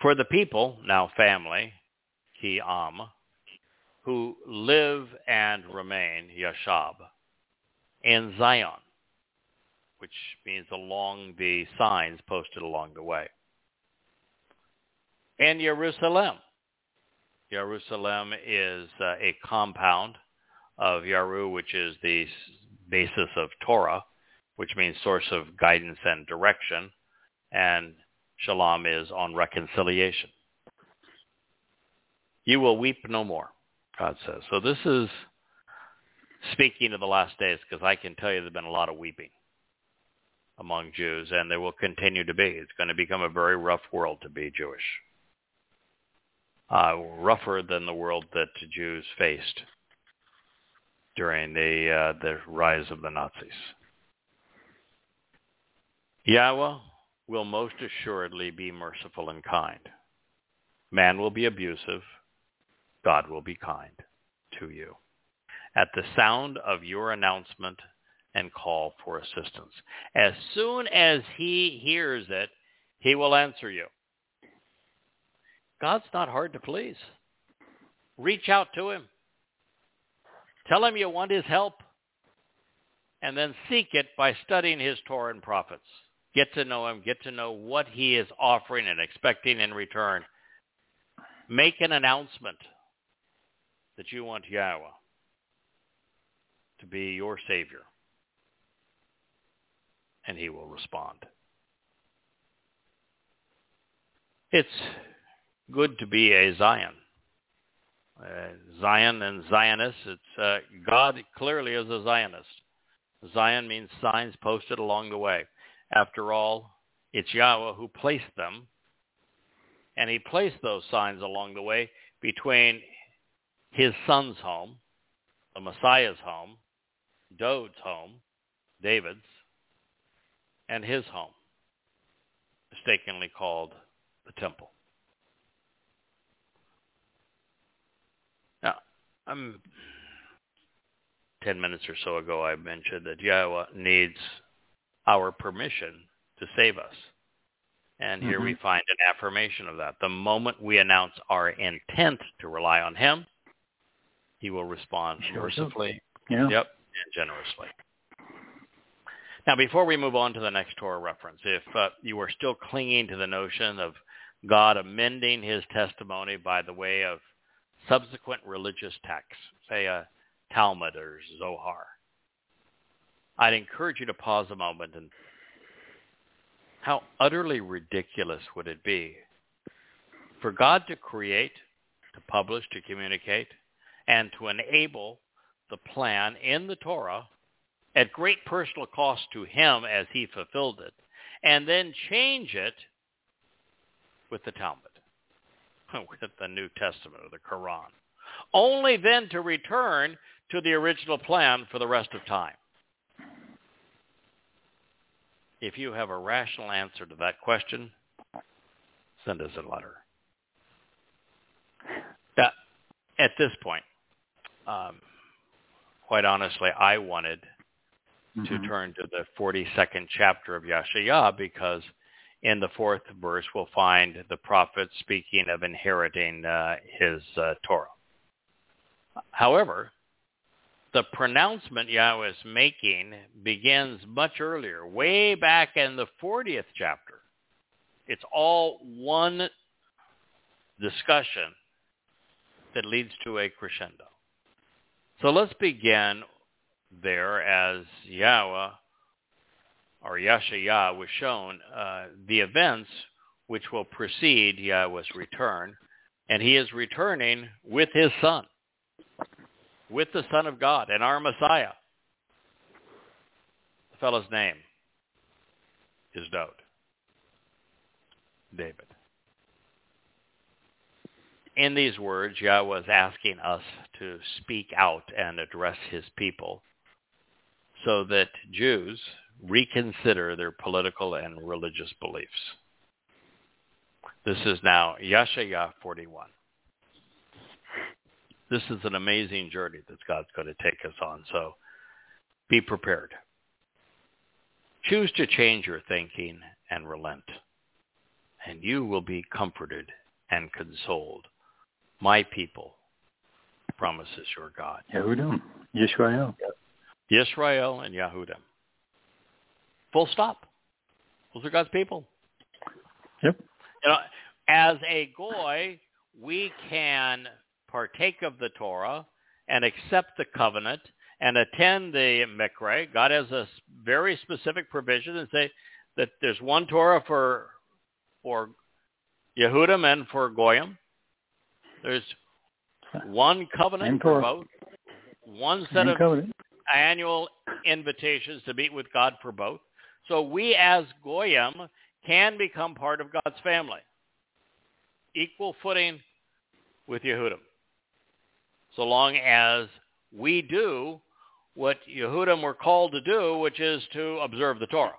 For the people, now family, Ki Am, who live and remain, Yashab, in Zion, which means along the signs posted along the way. And Jerusalem. Jerusalem is uh, a compound of Yaru, which is the basis of Torah, which means source of guidance and direction, and Shalom is on reconciliation. You will weep no more, God says. So this is speaking of the last days because I can tell you there's been a lot of weeping among Jews and there will continue to be. It's going to become a very rough world to be Jewish. Uh, rougher than the world that the Jews faced during the uh, the rise of the Nazis. Yahweh will most assuredly be merciful and kind. Man will be abusive. God will be kind to you. At the sound of your announcement and call for assistance. As soon as he hears it, he will answer you. God's not hard to please. Reach out to him. Tell him you want his help. And then seek it by studying his Torah and prophets. Get to know him. Get to know what he is offering and expecting in return. Make an announcement that you want Yahweh to be your Savior. And he will respond. It's good to be a Zion. Uh, Zion and Zionist, it's uh, God clearly is a Zionist. Zion means signs posted along the way. After all, it's Yahweh who placed them, and he placed those signs along the way between his son's home, the Messiah's home, Dowd's home, David's, and his home, mistakenly called the temple. Now, I'm 10 minutes or so ago I mentioned that Yahweh needs our permission to save us. And here mm-hmm. we find an affirmation of that. The moment we announce our intent to rely on him, he will respond mercifully, yeah. yep, and generously. Now, before we move on to the next Torah reference, if uh, you are still clinging to the notion of God amending his testimony by the way of subsequent religious texts, say a Talmud or Zohar, I'd encourage you to pause a moment and how utterly ridiculous would it be for God to create, to publish, to communicate, and to enable the plan in the Torah at great personal cost to him as he fulfilled it, and then change it with the Talmud, *laughs* with the New Testament or the Quran, only then to return to the original plan for the rest of time. If you have a rational answer to that question, send us a letter. at this point, um, quite honestly, I wanted mm-hmm. to turn to the 42nd chapter of Yashaya because in the fourth verse we'll find the prophet speaking of inheriting uh, his uh, Torah. However, the pronouncement Yahweh is making begins much earlier, way back in the 40th chapter It's all one discussion that leads to a crescendo. So let's begin there as Yahweh or Yashayah was shown uh, the events which will precede Yahweh's return. And he is returning with his son, with the Son of God and our Messiah. The fellow's name is Dowd, David. In these words, Yahweh is asking us to speak out and address his people so that Jews reconsider their political and religious beliefs. This is now Yashayah 41. This is an amazing journey that God's going to take us on, so be prepared. Choose to change your thinking and relent, and you will be comforted and consoled. My people, promises your God. Yehudim, Yisrael. Yisrael and Yehudim. Full stop. Those are God's people. Yep. You know, as a goy, we can partake of the Torah and accept the covenant and attend the mikra. God has a very specific provision and say that there's one Torah for for Yehudim and for Goyim. There's one covenant for both. One set of covenant. annual invitations to meet with God for both. So we as Goyim can become part of God's family. Equal footing with Yehudim. So long as we do what Yehudim were called to do, which is to observe the Torah.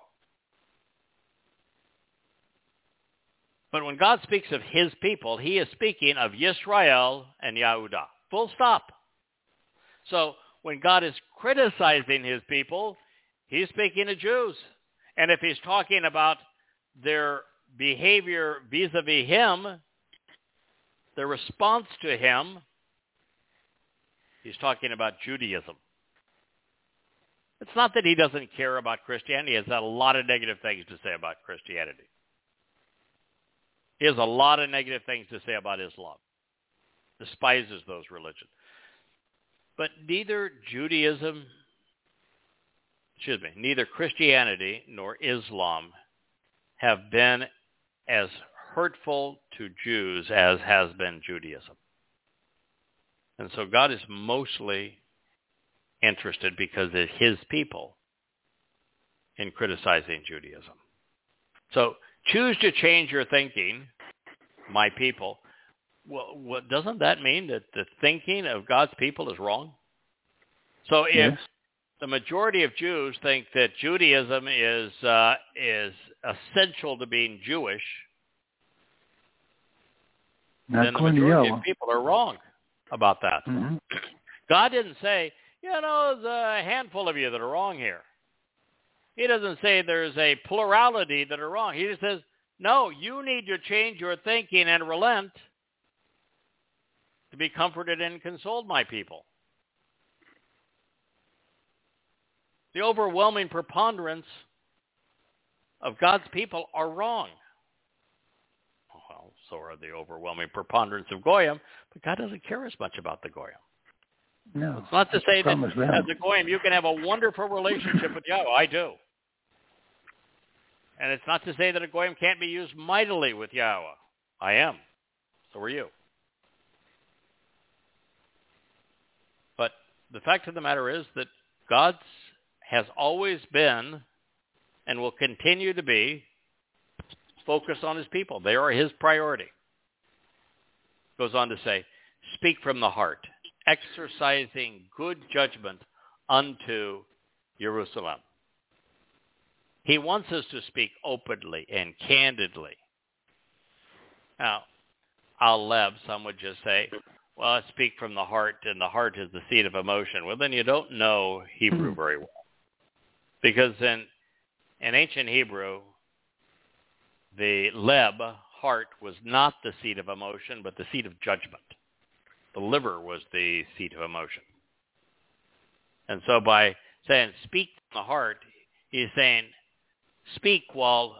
But when God speaks of his people, he is speaking of Yisrael and Yahudah. Full stop. So when God is criticizing his people, he's speaking to Jews. And if he's talking about their behavior vis-a-vis him, their response to him, he's talking about Judaism. It's not that he doesn't care about Christianity. He has a lot of negative things to say about Christianity. He has a lot of negative things to say about Islam. Despises those religions. But neither Judaism, excuse me, neither Christianity nor Islam have been as hurtful to Jews as has been Judaism. And so God is mostly interested because it's his people in criticizing Judaism. So choose to change your thinking, my people. Well, doesn't that mean that the thinking of God's people is wrong? So if Yes. The majority of Jews think that Judaism is uh, is essential to being Jewish, Not then the majority of people are wrong about that. Mhm. *clears throat* God didn't say, you know, there's a handful of you that are wrong here. He doesn't say there's a plurality that are wrong. He just says, no, you need to change your thinking and relent to be comforted and consoled, my people. The overwhelming preponderance of God's people are wrong. Well, so are the overwhelming preponderance of Goyim, but God doesn't care as much about the Goyim. No. It's not to say that as a Goyim you can have a wonderful relationship with Yahweh. I do. And it's not to say that a Goyim can't be used mightily with Yahweh. I am. So are you. But the fact of the matter is that God has always been and will continue to be focused on his people. They are his priority. Goes on to say, speak from the heart, exercising good judgment unto Jerusalem. He wants us to speak openly and candidly. Now, I'll Leb, some would just say, well, I speak from the heart, and the heart is the seat of emotion. Well, then you don't know Hebrew mm-hmm. very well. Because in, in ancient Hebrew, the Leb, heart, was not the seat of emotion, but the seat of judgment. The liver was the seat of emotion. And so by saying speak from the heart, he's saying speak while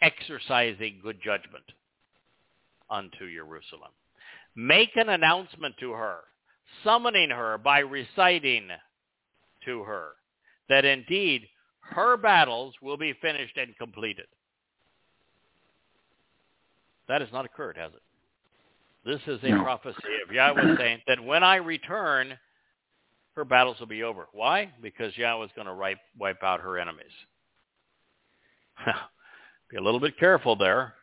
exercising good judgment unto Jerusalem. Make an announcement to her, summoning her by reciting to her that indeed her battles will be finished and completed. That has not occurred, has it? This is a No. prophecy of Yahweh saying that when I return, her battles will be over. Why? Because Yahweh is going to wipe, wipe out her enemies. *laughs* be a little bit careful there.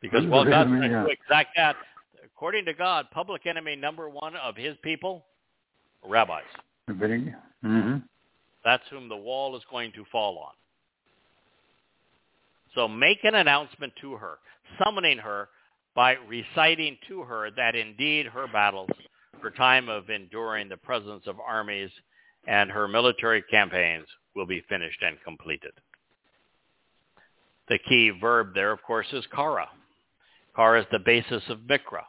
Because while God's going to exact that, according to God, public enemy number one of his people, rabbis. Very, hmm That's whom the wall is going to fall on. So make an announcement to her, summoning her by reciting to her that indeed her battles, her time of enduring the presence of armies, and her military campaigns will be finished and completed. The key verb there, of course, is kara. Kara is the basis of mikra.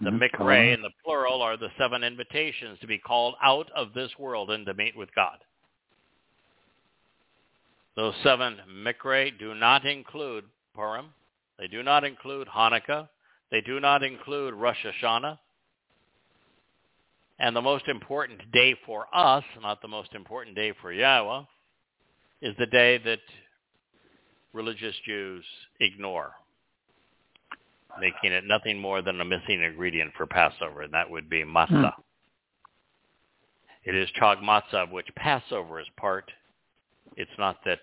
The Mhm. mikra in the plural are the seven invitations to be called out of this world and to meet with God. Those seven mikra do not include Purim. They do not include Hanukkah. They do not include Rosh Hashanah. And the most important day for us, not the most important day for Yahweh, is the day that religious Jews ignore, making it nothing more than a missing ingredient for Passover, and that would be matzah. Hmm. It is chag matzah, of which Passover is part. It's not that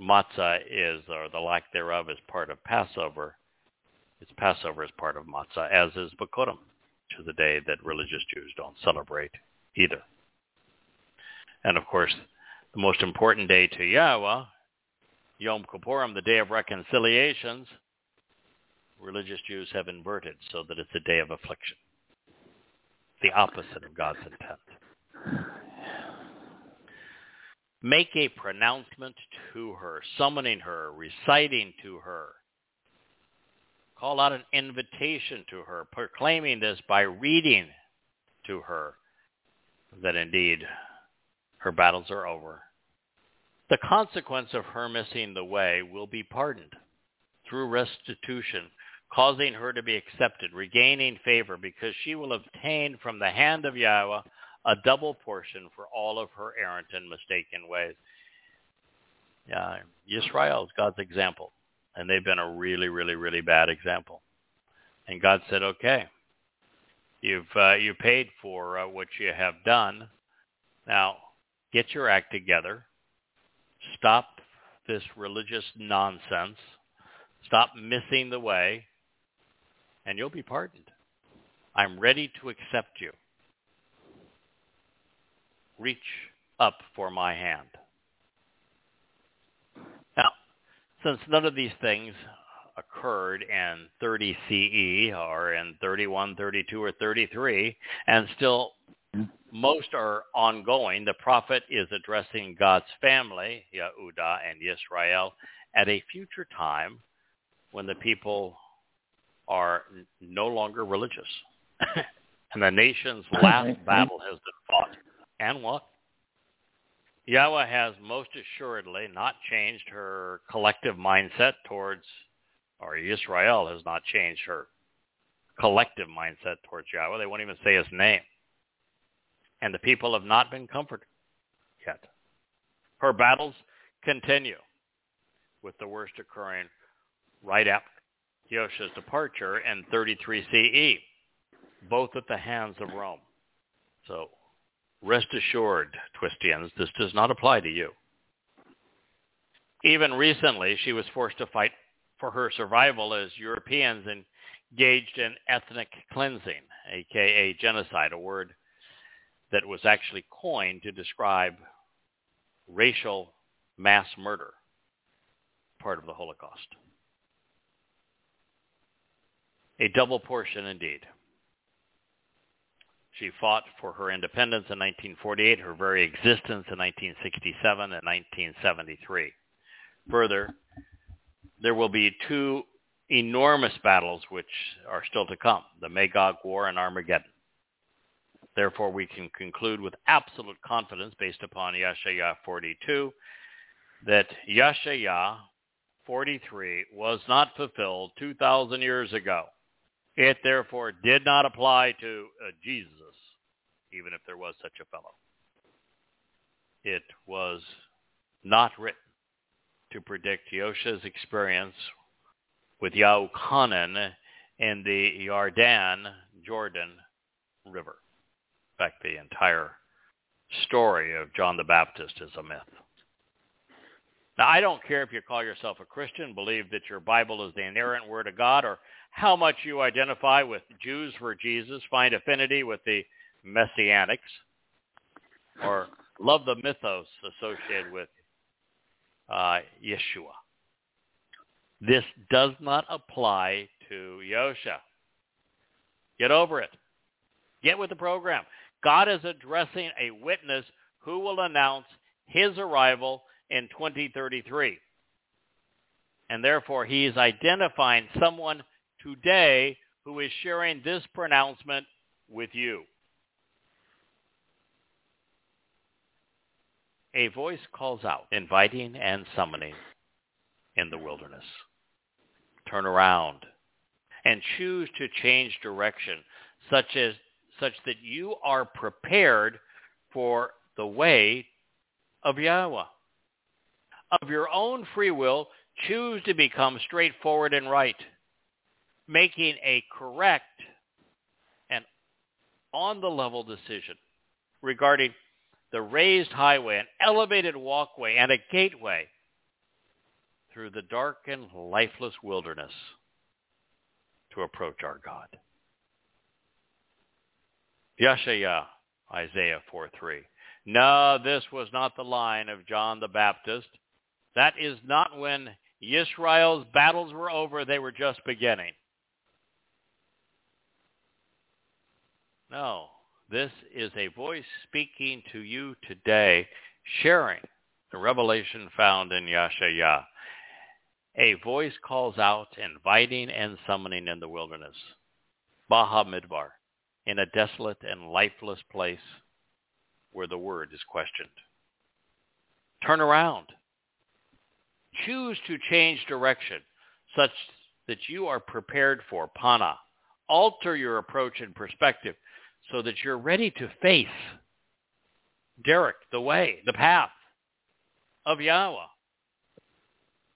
matzah is, or the lack thereof, is part of Passover. It's Passover is part of matzah, as is Bikurim, which is a day that religious Jews don't celebrate either. And of course, the most important day to Yahweh, Yom Kippurim, the day of reconciliations, religious Jews have inverted so that it's a day of affliction. The opposite of God's intent. Make a pronouncement to her, summoning her, reciting to her. Call out an invitation to her, proclaiming this by reading to her that indeed her battles are over. The consequence of her missing the way will be pardoned through restitution, causing her to be accepted, regaining favor, because she will obtain from the hand of Yahweh a double portion for all of her errant and mistaken ways. Yeah, Israel is God's example, and they've been a really, really, really bad example. And God said, "Okay, you've uh, you paid for uh, what you have done. Now, get your act together. Stop this religious nonsense. Stop missing the way, and you'll be pardoned. I'm ready to accept you." reach up for my hand. Now, since none of these things occurred in 30 CE or in 31, 32, or 33, and still most are ongoing, the prophet is addressing God's family, Yehuda and Yisrael, at a future time when the people are no longer religious. *laughs* and the nation's last battle has been fought. And what? Yahweh has most assuredly not changed her collective mindset towards, or Israel has not changed her collective mindset towards Yahweh. They won't even say his name. And the people have not been comforted yet. Her battles continue, with the worst occurring right after Yosha's departure in 33 CE, both at the hands of Rome. So Rest assured, Twistians, this does not apply to you. Even recently, she was forced to fight for her survival as Europeans engaged in ethnic cleansing, aka genocide, a word that was actually coined to describe racial mass murder, part of the Holocaust. A double portion indeed. She fought for her independence in 1948, her very existence in 1967 and 1973. Further, there will be two enormous battles which are still to come, the Magog War and Armageddon. Therefore, we can conclude with absolute confidence, based upon Yashayah 42, that Yashayah 43 was not fulfilled 2,000 years ago. It therefore did not apply to uh, Jesus, even if there was such a fellow. It was not written to predict Yosha's experience with Yahuchanan in the Yarden, Jordan River. In fact, the entire story of John the Baptist is a myth. Now, I don't care if you call yourself a Christian, believe that your Bible is the inerrant Word of God, or how much you identify with Jews for Jesus, find affinity with the Messianics, or love the mythos associated with uh, Yeshua. This does not apply to Yosha. Get over it. Get with the program. God is addressing a witness who will announce his arrival in 2033. And therefore, he is identifying someone today who is sharing this pronouncement with you. A voice calls out, inviting and summoning in the wilderness. Turn around and choose to change direction such as such that you are prepared for the way of Yahweh. Of your own free will, choose to become straightforward and right, making a correct and on-the-level decision regarding the raised highway, an elevated walkway, and a gateway through the dark and lifeless wilderness to approach our God. Yeshaya, Isaiah 4.3. No, this was not the line of John the Baptist. That is not when Israel's battles were over, they were just beginning. No, this is a voice speaking to you today, sharing the revelation found in Yashaya. A voice calls out, inviting and summoning in the wilderness. Baha Midbar in a desolate and lifeless place where the word is questioned. Turn around. Choose to change direction such that you are prepared for pana. Alter your approach and perspective so that you're ready to face Derek, the way, the path of Yahweh.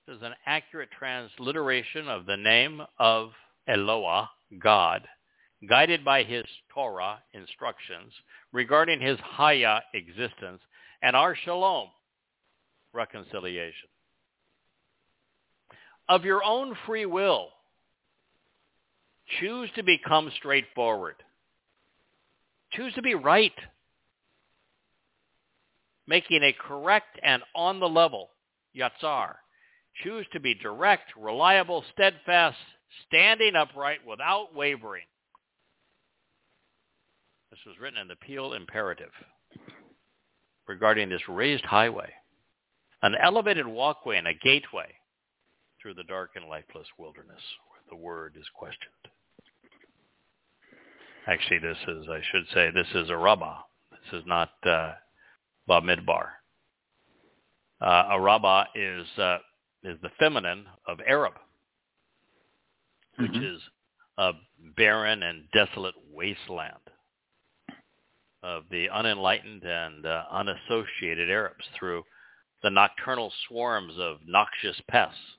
This is an accurate transliteration of the name of Eloah, God, guided by his Torah instructions regarding his Haya existence and our Shalom reconciliation. Of your own free will, choose to become straightforward. Choose to be right. Making a correct and on the level, yashar. Choose to be direct, reliable, steadfast, standing upright without wavering. This was written in the Piel Imperative regarding this raised highway, an elevated walkway and a gateway through the dark and lifeless wilderness where the word is questioned. Actually, this is, I should say, this is a rabbah. This is not uh, Midbar. Uh, a rabbah is, uh, is the feminine of Arab, which mm-hmm. is a barren and desolate wasteland of the unenlightened and uh, unassociated Arabs through the nocturnal swarms of noxious pests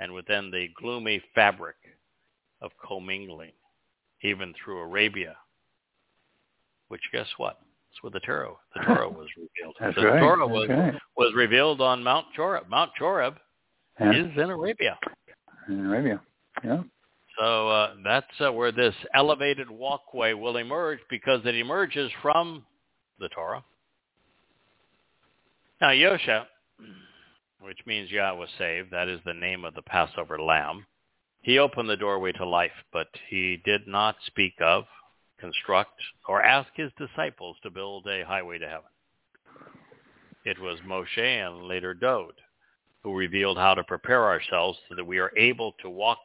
and within the gloomy fabric of commingling, even through Arabia, which guess what? It's where the Torah, the *laughs* Torah was revealed. That's the right. Torah was, right. was revealed on Mount Choreb. Mount Choreb yeah. is in Arabia. In Arabia, yeah. So uh, that's uh, where this elevated walkway will emerge because it emerges from the Torah. Now Yosha, which means Yah was saved, that is the name of the Passover lamb. He opened the doorway to life, but he did not speak of, construct, or ask his disciples to build a highway to heaven. It was Moshe and later Dowd who revealed how to prepare ourselves so that we are able to walk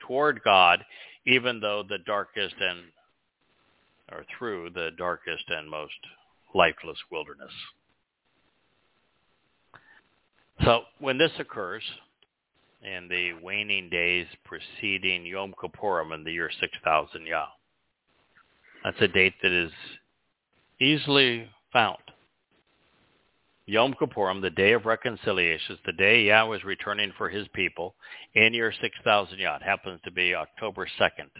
toward God, even though the darkest and or through the darkest and most lifeless wilderness. So when this occurs, in the waning days preceding Yom Kippurim in the year 6000 Yah. That's a date that is easily found. Yom Kippurim, the day of reconciliation, is the day Yah is returning for his people in year 6000 Yah. It happens to be October 2nd,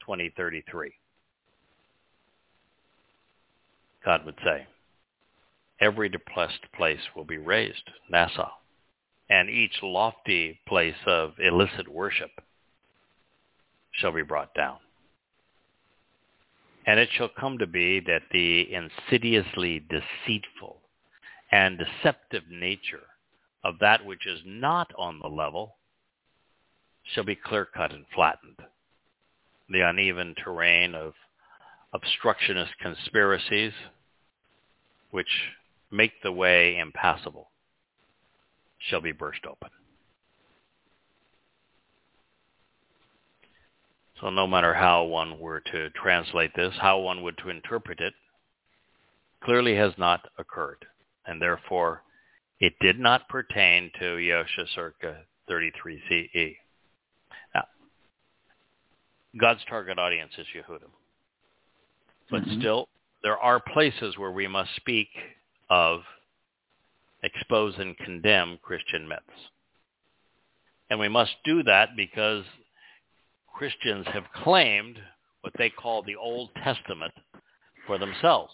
2033. God would say, every depressed place will be raised, nasa', and each lofty place of illicit worship shall be brought down. And it shall come to be that the insidiously deceitful and deceptive nature of that which is not on the level shall be clear-cut and flattened. The uneven terrain of obstructionist conspiracies which make the way impassable shall be burst open. So no matter how one were to translate this, how one would to interpret it, clearly has not occurred, and therefore it did not pertain to Yosha circa 33 CE. Now, God's target audience is Yehudim. But mm-hmm. still, there are places where we must speak of expose and condemn Christian myths. And we must do that because Christians have claimed what they call the Old Testament for themselves.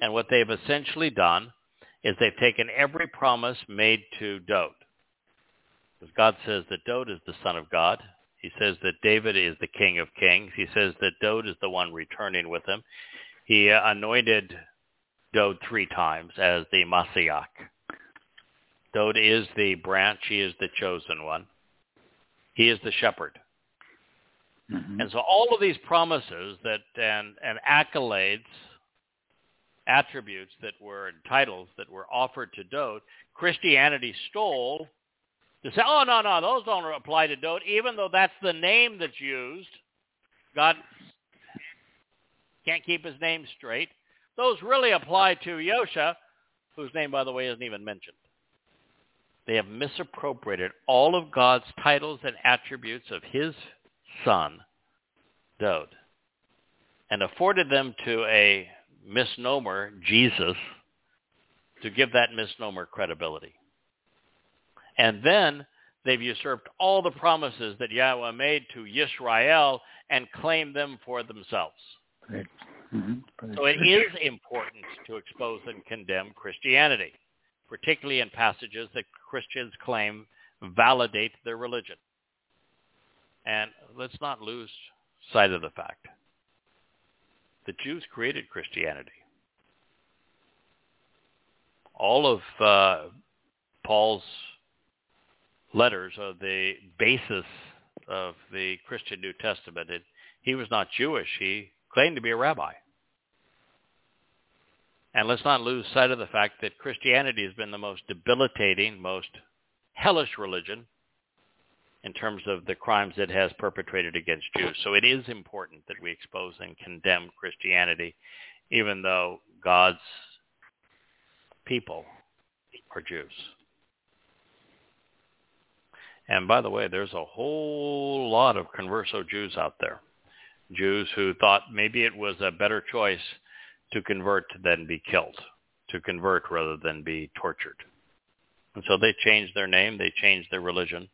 And what they've essentially done is they've taken every promise made to Dowd. Because God says that Dowd is the son of God. He says that David is the king of kings. He says that Dowd is the one returning with him. He anointed Dowd three times as the Messiah. Dowd is the branch. He is the chosen one. He is the shepherd. Mm-hmm. And so all of these promises that and, and accolades, attributes that were titles that were offered to Dowd, Christianity stole to say, oh, no, no, those don't apply to Dowd, even though that's the name that's used. God can't keep his name straight. Those really apply to Yosha, whose name, by the way, isn't even mentioned. They have misappropriated all of God's titles and attributes of his son, Dowd, and afforded them to a misnomer, Jesus, to give that misnomer credibility. And then they've usurped all the promises that Yahweh made to Yisrael and claimed them for themselves. Right. Mm-hmm. So it is important to expose and condemn Christianity, particularly in passages that Christians claim validate their religion. And let's not lose sight of the fact that Jews created Christianity. All of uh, Paul's letters are the basis of the Christian New Testament. He was not Jewish. He claimed to be a rabbi. And let's not lose sight of the fact that Christianity has been the most debilitating, most hellish religion in terms of the crimes it has perpetrated against Jews. So it is important that we expose and condemn Christianity, even though God's people are Jews. And by the way, there's a whole lot of converso Jews out there. Jews who thought maybe it was a better choice to convert than be killed, to convert rather than be tortured. And so they changed their name, they changed their religion,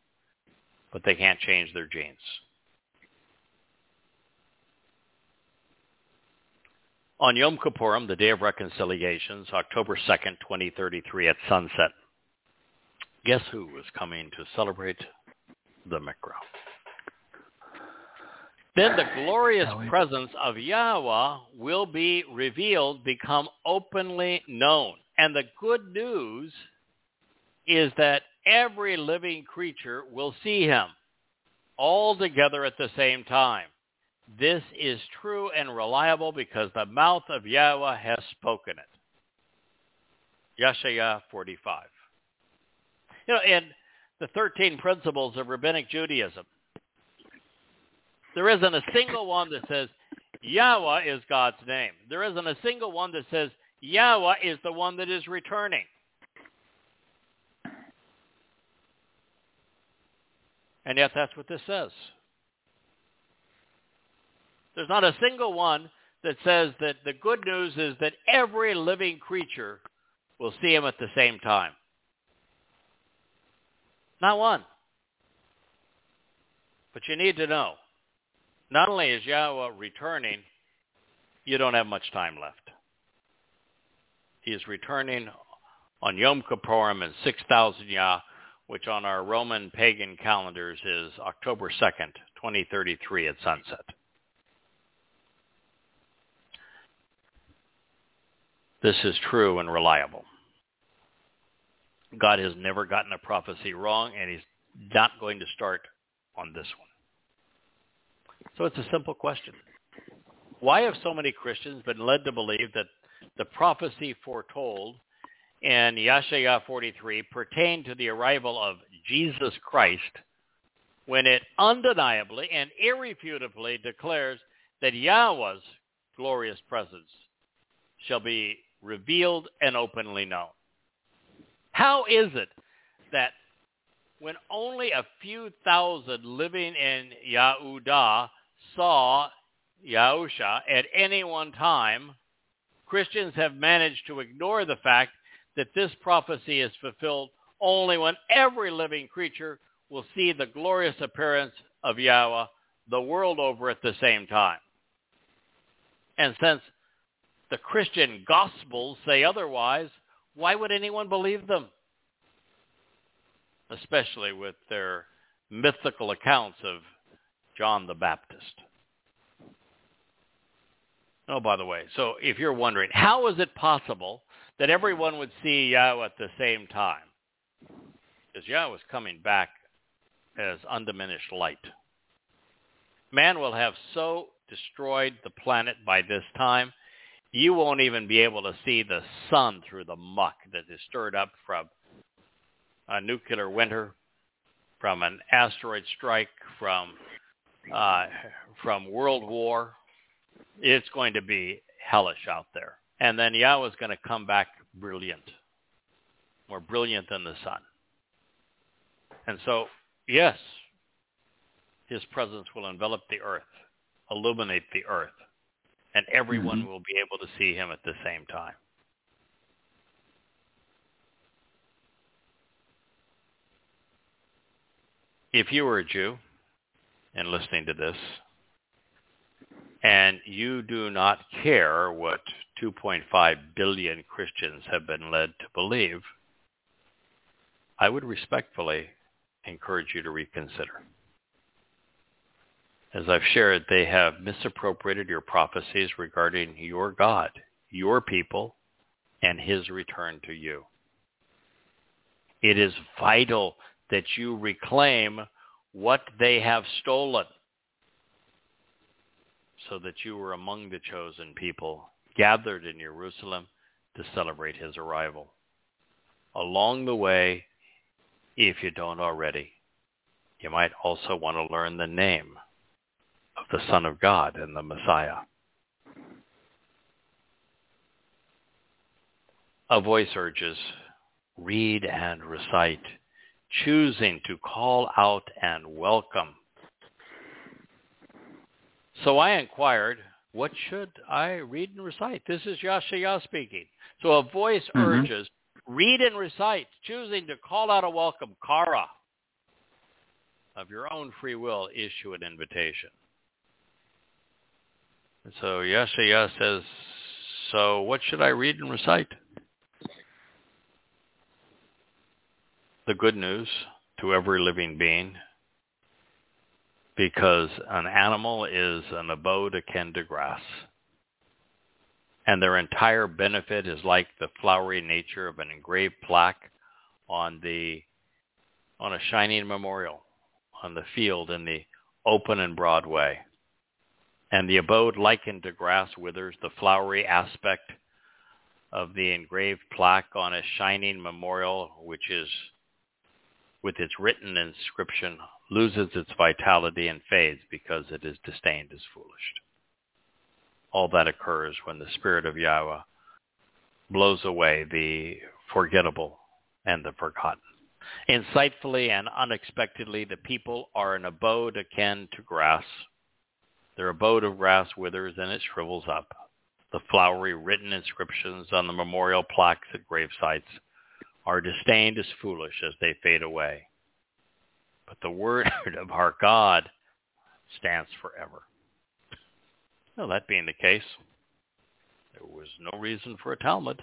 but they can't change their genes. On Yom Kippurim, the Day of Reconciliations, October 2nd, 2033 at sunset, guess who is coming to celebrate the Mikra? Then the glorious presence of Yahweh will be revealed, become openly known. And the good news is that every living creature will see him all together at the same time. This is true and reliable because the mouth of Yahweh has spoken it. Yeshaya 45. You know, in the 13 principles of rabbinic Judaism, there isn't a single one that says Yahweh is God's name. There isn't a single one that says Yahweh is the one that is returning. And yet that's what this says. There's not a single one that says that the good news is that every living creature will see him at the same time. Not one. But you need to know, not only is Yahweh returning, you don't have much time left. He is returning on Yom Kippurim and 6,000 Yah, which on our Roman pagan calendars is October 2nd, 2033 at sunset. This is true and reliable. God has never gotten a prophecy wrong, and he's not going to start on this one. So it's a simple question. Why have so many Christians been led to believe that the prophecy foretold in Yeshaya 43 pertained to the arrival of Jesus Christ when it undeniably and irrefutably declares that Yahweh's glorious presence shall be revealed and openly known. How is it that when only a few thousand living in Yahudah saw Yahusha at any one time, Christians have managed to ignore the fact that this prophecy is fulfilled only when every living creature will see the glorious appearance of Yahweh the world over at the same time. And since the Christian Gospels say otherwise, why would anyone believe them? Especially with their mythical accounts of John the Baptist. Oh, by the way, so if you're wondering, how is it possible that everyone would see Yahweh at the same time? Because Yahweh is coming back as undiminished light. Man will have so destroyed the planet by this time you won't even be able to see the sun through the muck that is stirred up from a nuclear winter, from an asteroid strike, from uh, from World War. It's going to be hellish out there. And then Yahweh is going to come back brilliant, more brilliant than the sun. And so, yes, his presence will envelop the earth, illuminate the earth and everyone mm-hmm. will be able to see him at the same time. If you were a Jew and listening to this, and you do not care what 2.5 billion Christians have been led to believe, I would respectfully encourage you to reconsider. As I've shared, they have misappropriated your prophecies regarding your God, your people, and his return to you. It is vital that you reclaim what they have stolen so that you were among the chosen people gathered in Jerusalem to celebrate his arrival. Along the way, if you don't already, you might also want to learn the name of the Son of God and the Messiah. A voice urges, read and recite, choosing to call out and welcome. So I inquired, what should I read and recite? This is Yashaya speaking. So a voice mm-hmm. urges, read and recite, choosing to call out a welcome, kara. Of your own free will, issue an invitation. And so Yeshaya says, so what should I read and recite? The good news to every living being because an animal is an abode akin to grass. And their entire benefit is like the flowery nature of an engraved plaque on the on a shining memorial on the field in the open and broad way and the abode likened to grass withers, the flowery aspect of the engraved plaque on a shining memorial, which is with its written inscription, loses its vitality and fades because it is disdained as foolish. All that occurs when the Spirit of Yahweh blows away the forgettable and the forgotten. Insightfully and unexpectedly, the people are an abode akin to grass. Their abode of grass withers and it shrivels up. The flowery written inscriptions on the memorial plaques at grave sites are disdained as foolish as they fade away. But the word *laughs* of our God stands forever. Well, that being the case, there was no reason for a Talmud,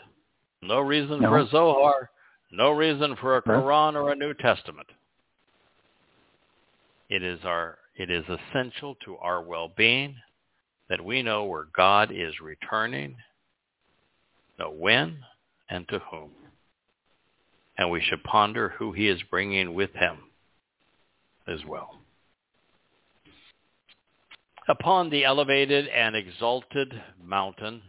no reason No. for a Zohar, no reason for a. Quran or a New Testament. It is our it is essential to our well-being that we know where God is returning, know when and to whom. And we should ponder who he is bringing with him as well. Upon the elevated and exalted mountain,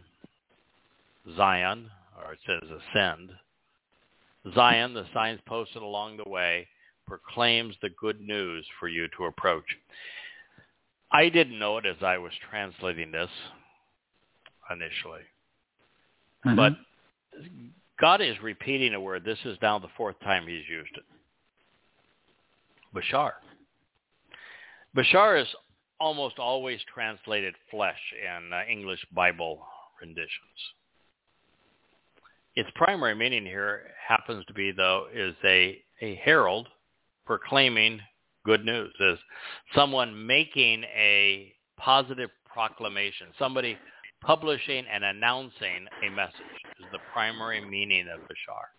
Zion, or it says ascend, Zion, the signs posted along the way, proclaims the good news for you to approach. I didn't know it as I was translating this initially, Mhm. but God is repeating a word. This is now the fourth time he's used it. Bashar. Bashar is almost always translated flesh in uh, English Bible renditions. Its primary meaning here happens to be, though, is a, a herald proclaiming good news, is someone making a positive proclamation, somebody publishing and announcing a message is the primary meaning of Bashar.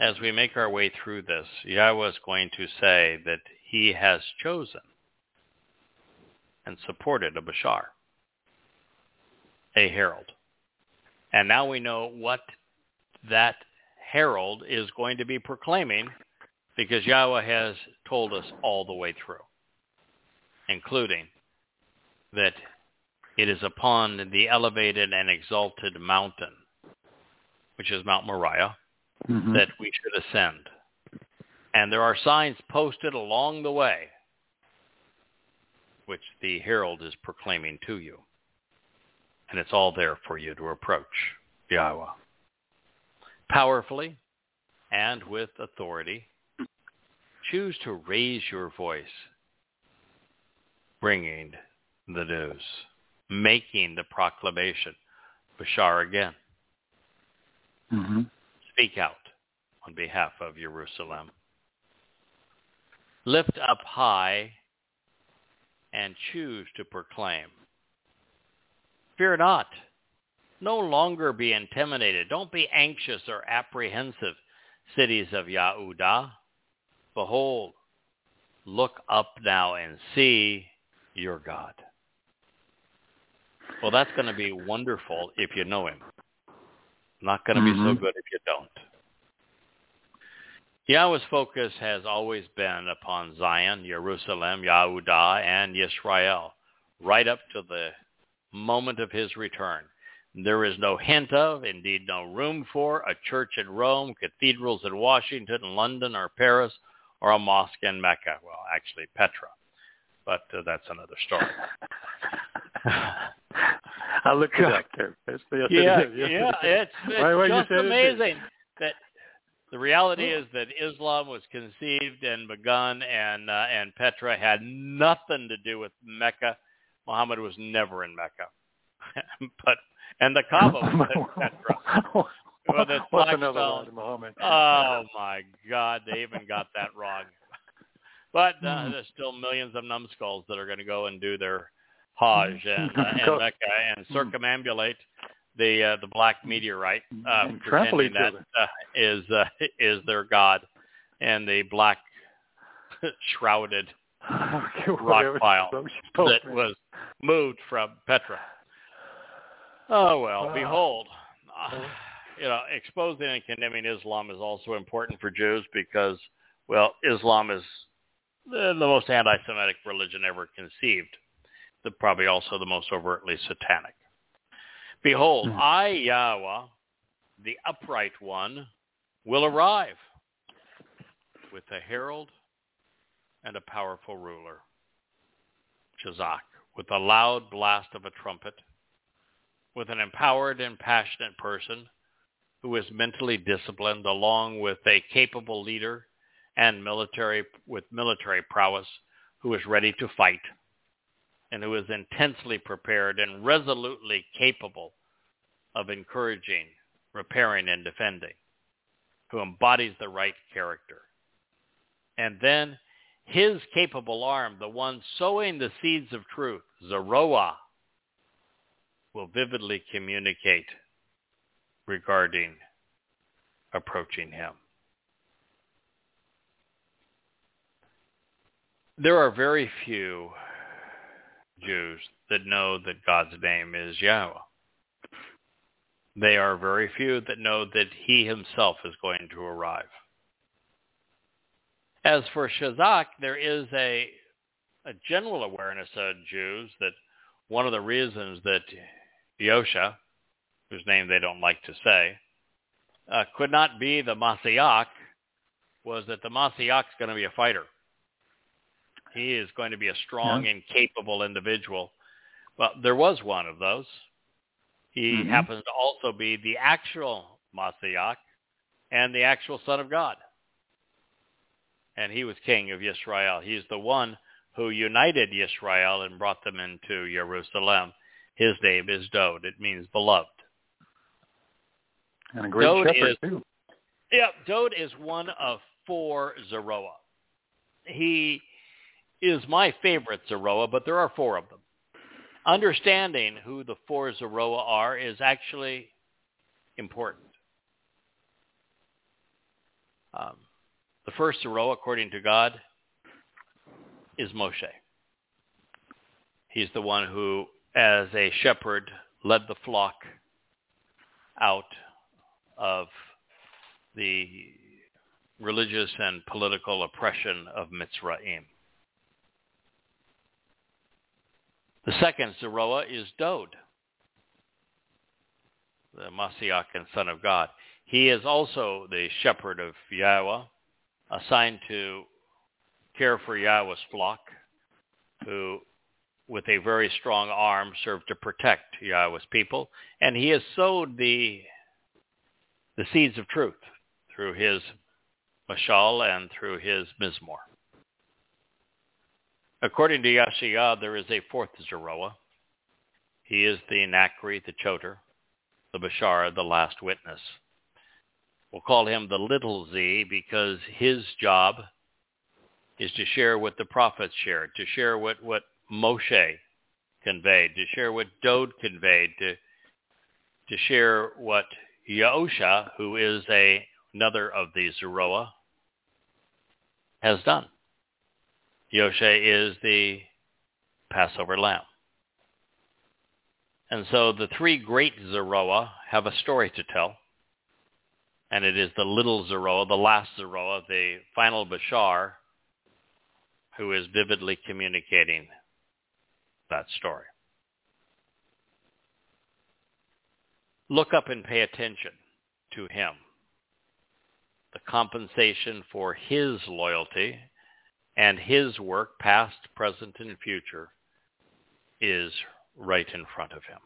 As we make our way through this, Yahweh is going to say that he has chosen and supported a Bashar, a herald. And now we know what that herald is going to be proclaiming because Yahweh has told us all the way through, including that it is upon the elevated and exalted mountain, which is Mount Moriah, Mhm. that we should ascend. And there are signs posted along the way, which the herald is proclaiming to you. And it's all there for you to approach Yahweh. Powerfully and with authority, choose to raise your voice, bringing the news, making the proclamation. Bashar again. Mhm. Speak out on behalf of Jerusalem. Lift up high and choose to proclaim. Fear not. No longer be intimidated. Don't be anxious or apprehensive, cities of Yahudah. Behold, look up now and see your God. Well, that's going to be wonderful if you know him. Not going to be so Mhm. good if you don't. Yahweh's focus has always been upon Zion, Jerusalem, Yahudah, and Yisrael, right up to the moment of his return. There is no hint of, indeed no room for, a church in Rome, cathedrals in Washington, London, or Paris, or a mosque in Mecca. Well, actually Petra, but uh, that's another story. *laughs* I looked it up there. *laughs* Yes, yes, yeah, it is. Yes, yeah, it is. it's, it's *laughs* Right, right, just said it is. amazing that the reality is that Islam was conceived and begun, and uh, and Petra had nothing to do with Mecca. Muhammad was never in Mecca, *laughs* but and the Kaaba was in Petra. Well, that's What's another stone. lie Muhammad? Oh my God, they even got that wrong. But uh, Hmm. there's still millions of numbskulls that are going to go and do their Hajj and, uh, and Mecca and Hmm. circumambulate the uh, the black meteorite, uh, And pretending that uh, is uh, is their god, and the black *laughs* shrouded rock pile So she told that was moved from Petra. Oh well, Wow. behold, uh, you know, exposing and condemning Islam is also important for Jews because, well, Islam is the, the most anti-Semitic religion ever conceived. The, probably also the most overtly satanic. Behold, Hmm. I, Yahweh, the upright one, will arrive with a herald and a powerful ruler. Chazak, with a loud blast of a trumpet, with an empowered and passionate person who is mentally disciplined along with a capable leader and military with military prowess who is ready to fight and who is intensely prepared and resolutely capable of encouraging, repairing, and defending, who embodies the right character. And then his capable arm, the one sowing the seeds of truth, Zeroah, will vividly communicate regarding approaching him. There are very few Jews that know that God's name is Yahweh. They are very few that know that he himself is going to arrive. As for Chazak, there is a, a general awareness of Jews that one of the reasons that Yosha, whose name they don't like to say, uh, could not be the Masiach was that the Masiach is going to be a fighter. He is going to be a strong yeah. and capable individual. Well, there was one of those. He mm-hmm. happens to also be the actual Masiach and the actual Son of God. And he was king of Israel. He's the one who united Israel and brought them into Jerusalem. His name is Dowd. It means beloved. And a great Dod shepherd is, too. Yeah, Dowd is one of four Zeroah. He is my favorite Zeroah, but there are four of them. Understanding who the four Zeroah are is actually important. Um, the first Zeroah, according to God, is Moshe. He's the one who, as a shepherd, led the flock out of the religious and political oppression of Mitzrayim. The second Zeroah is Dowd, the Masiach and Son of God. He is also the shepherd of Yahweh, assigned to care for Yahweh's flock, who with a very strong arm served to protect Yahweh's people. And he has sowed the, the seeds of truth through his mashal and through his mizmor. According to Yashiyah, there is a fourth Zeroah. He is the Nakri, the Choter, the Bashar, the last witness. We'll call him the little Z because his job is to share what the prophets shared, to share what, what Moshe conveyed, to share what Dowd conveyed, to, to share what Yahusha, who is a, another of the Zeroah, has done. Yoshe is the Passover lamb. And so the three great Zeroah have a story to tell. And it is the little Zeroah, the last Zeroah, the final Bashar, who is vividly communicating that story. Look up and pay attention to him. The compensation for his loyalty and his work, past, present, and future, is right in front of him.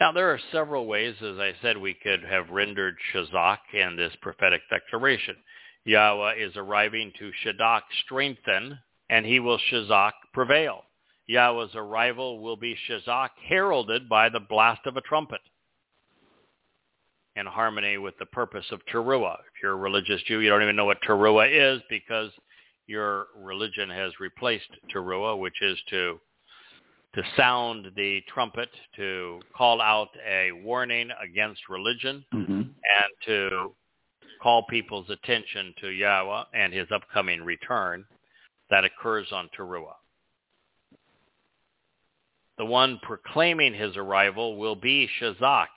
Now, there are several ways, as I said, we could have rendered Chazak in this prophetic declaration. Yahweh is arriving to Chazak strengthen, and he will Chazak prevail. Yahweh's arrival will be Chazak heralded by the blast of a trumpet in harmony with the purpose of Teruah. If you're a religious Jew, you don't even know what Teruah is because your religion has replaced Teruah, which is to to sound the trumpet, to call out a warning against religion, mm-hmm. and to call people's attention to Yahweh and his upcoming return that occurs on Teruah. The one proclaiming his arrival will be Chazak,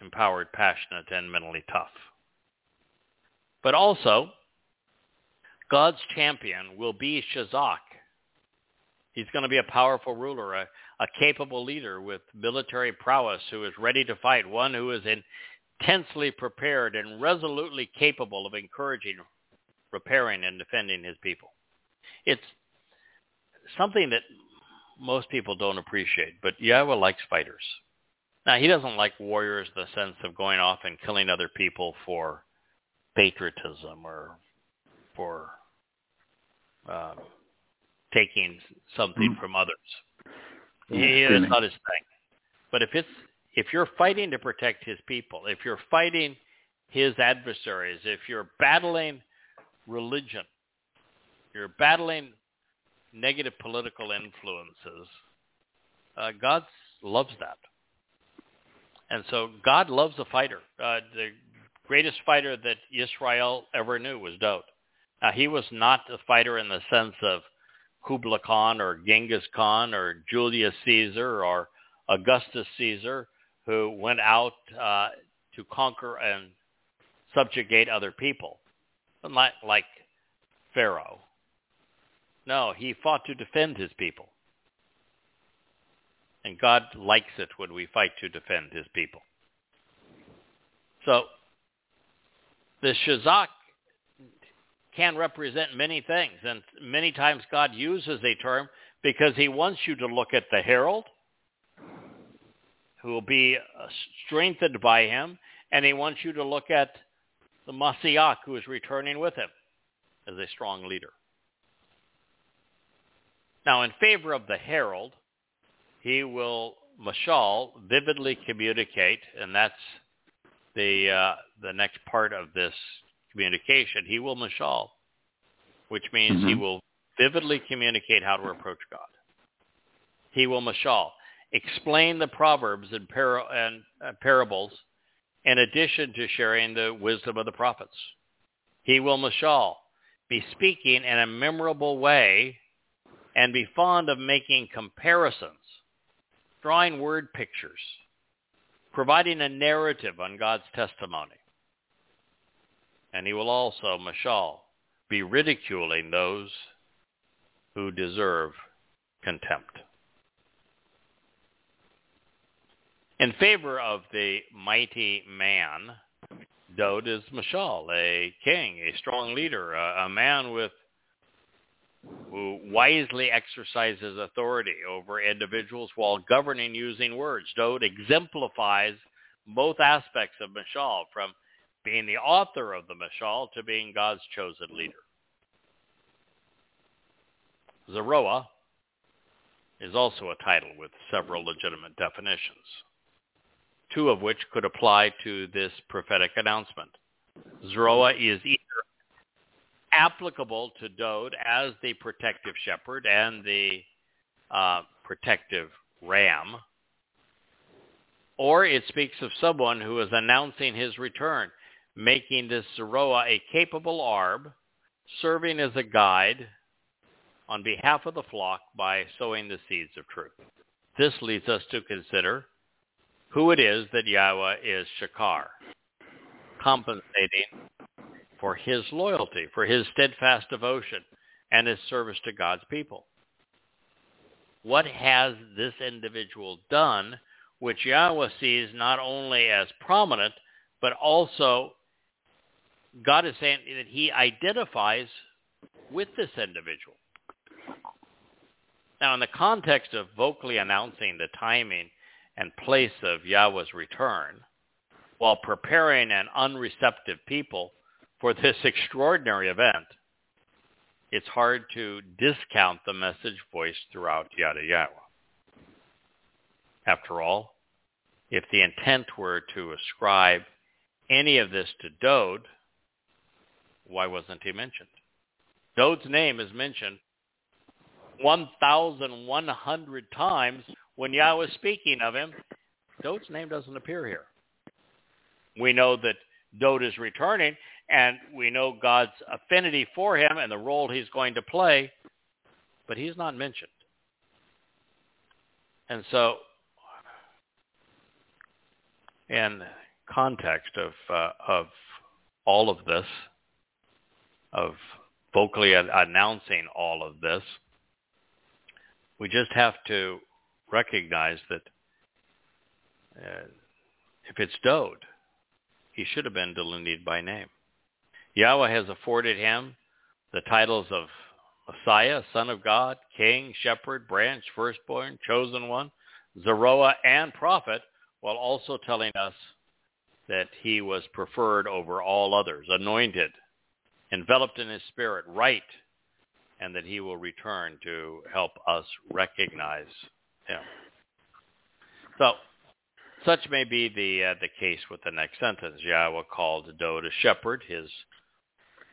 empowered, passionate, and mentally tough. But also, God's champion will be Chazak. He's going to be a powerful ruler, a, a capable leader with military prowess who is ready to fight, one who is intensely prepared and resolutely capable of encouraging, repairing, and defending his people. It's something that most people don't appreciate, but Yahweh likes fighters. Now, he doesn't like warriors in the sense of going off and killing other people for patriotism or for uh, taking something Mm. from others. Yeah, He, that's not his thing. But if it's if you're fighting to protect his people, if you're fighting his adversaries, if you're battling religion, you're battling negative political influences, uh, God loves that. And so God loves a fighter. Uh, the greatest fighter that Israel ever knew was Dowd. Now, he was not a fighter in the sense of Kublai Khan or Genghis Khan or Julius Caesar or Augustus Caesar, who went out uh, to conquer and subjugate other people, like, like Pharaoh. No, he fought to defend his people. And God likes it when we fight to defend his people. So the Chazak can represent many things. And many times God uses a term because he wants you to look at the herald, who will be strengthened by him, and he wants you to look at the Masiach, who is returning with him as a strong leader. Now, in favor of the herald, he will, mashal, vividly communicate, and that's the, uh, the next part of this communication. He will mashal, which means he Mhm. will vividly communicate how to approach God. He will mashal, explain the proverbs and, par- and uh, parables in addition to sharing the wisdom of the prophets. He will mashal, be speaking in a memorable way and be fond of making comparisons, drawing word pictures, providing a narrative on God's testimony. And he will also, mashal, be ridiculing those who deserve contempt. In favor of the mighty man, Dowd is Mashal, a king, a strong leader, a, a man with who wisely exercises authority over individuals while governing using words. Dowd exemplifies both aspects of Mashal, from being the author of the Mashal to being God's chosen leader. Zeroah is also a title with several legitimate definitions, two of which could apply to this prophetic announcement. Zeroah is either applicable to Dowd as the protective shepherd and the uh, protective ram, or it speaks of someone who is announcing his return, making this Zoroa a capable arb, serving as a guide on behalf of the flock by sowing the seeds of truth. This leads us to consider who it is that Yahweh is Shakar, compensating for his loyalty, for his steadfast devotion, and his service to God's people. What has this individual done which Yahweh sees not only as prominent, but also God is saying that he identifies with this individual. Now, in the context of vocally announcing the timing and place of Yahweh's return, while preparing an unreceptive people for this extraordinary event, it's hard to discount the message voiced throughout Yada Yahowah. After all, if the intent were to ascribe any of this to Dowd, why wasn't he mentioned? Dowd's name is mentioned 1,100 times when Yahweh is speaking of him. Dowd's name doesn't appear here. We know that Dowd is returning, and we know God's affinity for him and the role he's going to play, but he's not mentioned. And so, in context of uh, of all of this, of vocally announcing all of this, we just have to recognize that uh, if it's Dowd, he should have been delineated by name. Yahweh has afforded him the titles of Messiah, Son of God, King, Shepherd, Branch, Firstborn, Chosen One, Zeroah, and Prophet, while also telling us that he was preferred over all others, anointed, enveloped in his spirit, right, and that he will return to help us recognize him. So, such may be the uh, the case with the next sentence. Yahweh called Dowd a shepherd, his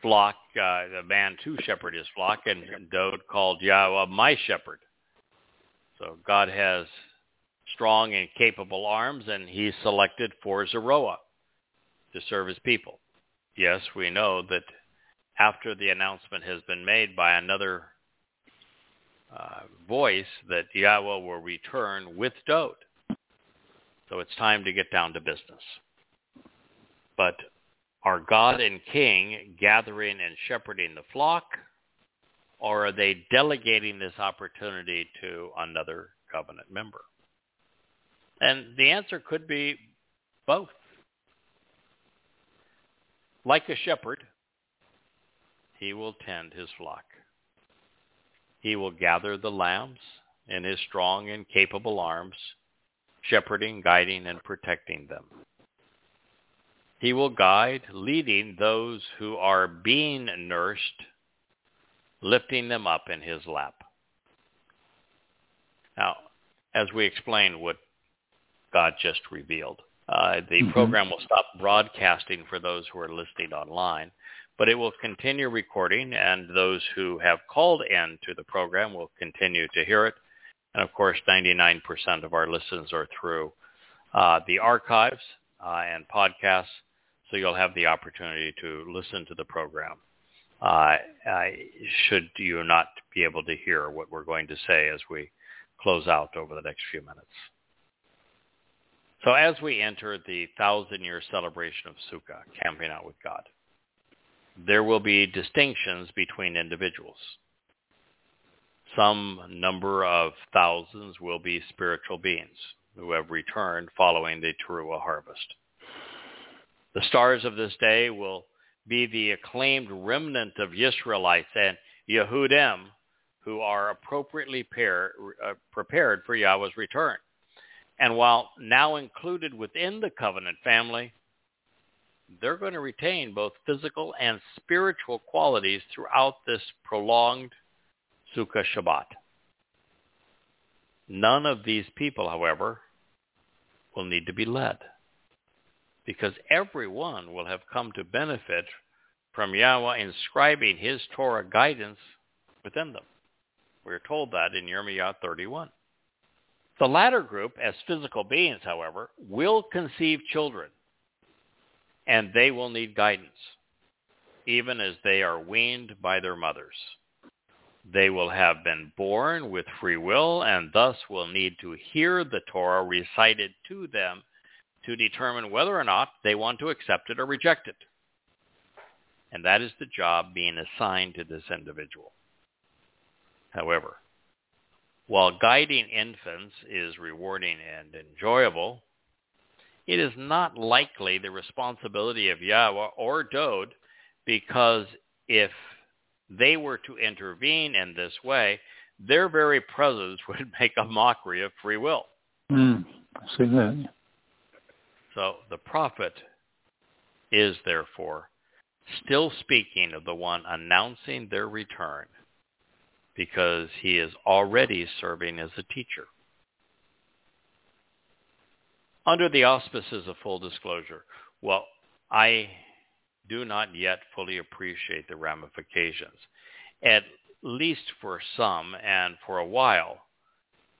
flock, uh, the man to shepherd his flock, and Dowd called Yahowah my shepherd. So God has strong and capable arms, and he selected for Zeroah to serve his people. Yes, we know that after the announcement has been made by another uh, voice that Yahowah will return with Dowd. So it's time to get down to business. But are God and King gathering and shepherding the flock, or are they delegating this opportunity to another covenant member? And the answer could be both. Like a shepherd, he will tend his flock. He will gather the lambs in his strong and capable arms, shepherding, guiding, and protecting them. He will guide, leading those who are being nursed, lifting them up in his lap. Now, as we explained what God just revealed, uh, the mm-hmm. program will stop broadcasting for those who are listening online but it will continue recording, and those who have called in to the program will continue to hear it. And of course, 99% of our listens are through uh, the archives uh, and podcasts, so you'll have the opportunity to listen to the program. Uh, should you not be able to hear what we're going to say as we close out over the next few minutes. So as we enter the thousand-year celebration of Sukkah, camping out with God, there will be distinctions between individuals. Some number of thousands will be spiritual beings who have returned following the Teruah harvest. The stars of this day will be the acclaimed remnant of Israelites and Yehudim who are appropriately pair, uh, prepared for Yahowah's return. And while now included within the covenant family, they're going to retain both physical and spiritual qualities throughout this prolonged Sukkah Shabbat. None of these people, however, will need to be led because everyone will have come to benefit from Yahowah inscribing his Torah guidance within them. We're told that in Yirmiyah 31. The latter group, as physical beings, however, will conceive children and they will need guidance, even as they are weaned by their mothers. They will have been born with free will and thus will need to hear the Torah recited to them to determine whether or not they want to accept it or reject it. And that is the job being assigned to this individual. However, while guiding infants is rewarding and enjoyable, it is not likely the responsibility of Yahowah or Dowd because if they were to intervene in this way, their very presence *laughs* would make a mockery of free will. Mm, I see that. So the prophet is therefore still speaking of the one announcing their return because he is already serving as a teacher under the auspices of full disclosure, well, I do not yet fully appreciate the ramifications. At least for some and for a while,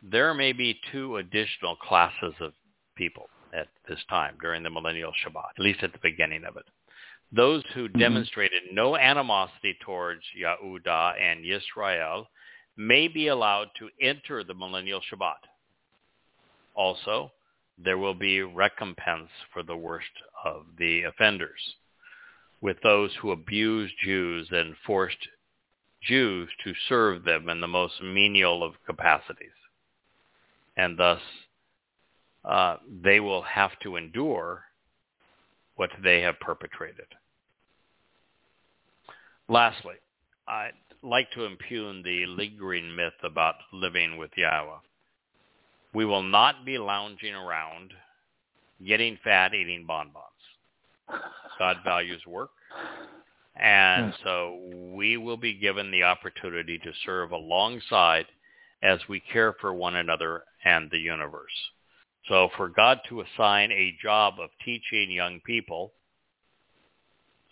there may be two additional classes of people at this time during the millennial Shabbat, at least at the beginning of it. Those who mm-hmm. demonstrated no animosity towards Yahudah and Yisrael may be allowed to enter the millennial Shabbat. Also, there will be recompense for the worst of the offenders, with those who abused Jews and forced Jews to serve them in the most menial of capacities. And thus, uh, they will have to endure what they have perpetrated. Lastly, I'd like to impugn the lingering myth about living with Yahowah. We will not be lounging around getting fat, eating bonbons. God values work. And so we will be given the opportunity to serve alongside as we care for one another and the universe. So for God to assign a job of teaching young people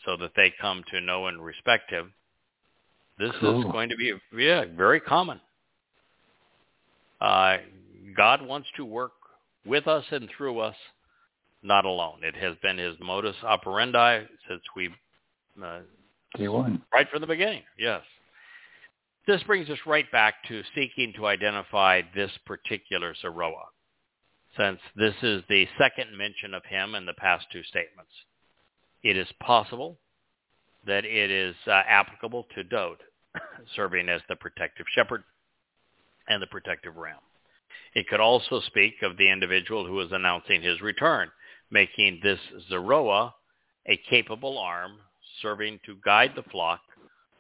so that they come to know and respect him, this is going to be yeah, very common. Uh, God wants to work with us and through us, not alone. It has been his modus operandi since we uh, right from the beginning. Yes. This brings us right back to seeking to identify this particular Zeroa, since this is the second mention of him in the past two statements. It is possible that it is uh, applicable to Dowd, *coughs* serving as the protective shepherd and the protective ram. It could also speak of the individual who is announcing his return, making this Zeroa a capable arm serving to guide the flock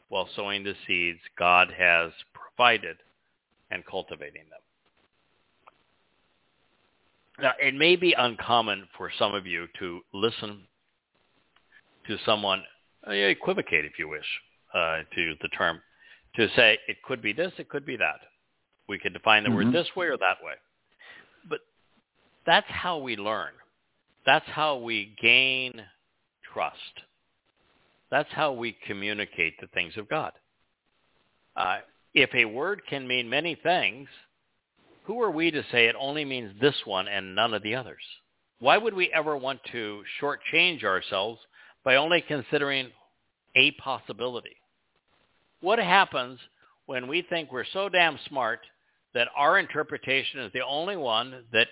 while sowing the seeds God has provided and cultivating them. Now, it may be uncommon for some of you to listen to someone uh, equivocate, if you wish, uh, to use the term, to say it could be this, it could be that. We could define the Mhm. word this way or that way. But that's how we learn. That's how we gain trust. That's how we communicate the things of God. Uh, if a word can mean many things, who are we to say it only means this one and none of the others? Why would we ever want to shortchange ourselves by only considering a possibility? What happens when we think we're so damn smart that our interpretation is the only one that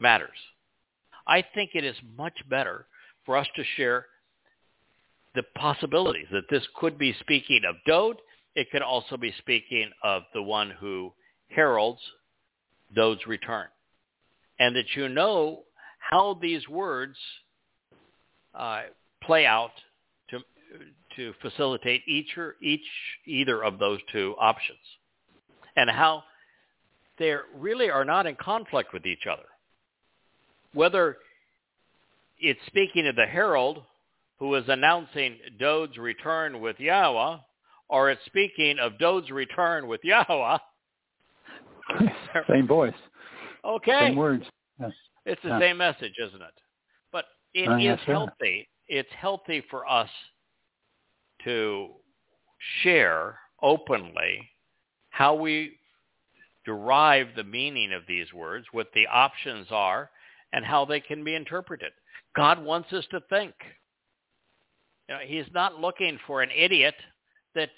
matters? I think it is much better for us to share the possibilities that this could be speaking of Dowd. It could also be speaking of the one who heralds Dowd's return. And that you know how these words uh, play out to, to facilitate each or each either of those two options. And how they really are not in conflict with each other. Whether it's speaking of the herald who is announcing Dowd's return with Yahowah, or it's speaking of Dowd's return with Yahowah, *laughs* Same voice. okay, Same words. Yes. it's the Yeah. same message, isn't it? But it Uh, is yes, sir. healthy. It's healthy for us to share openly how we derive the meaning of these words, what the options are, and how they can be interpreted. God wants us to think. You know, he's not looking for an idiot that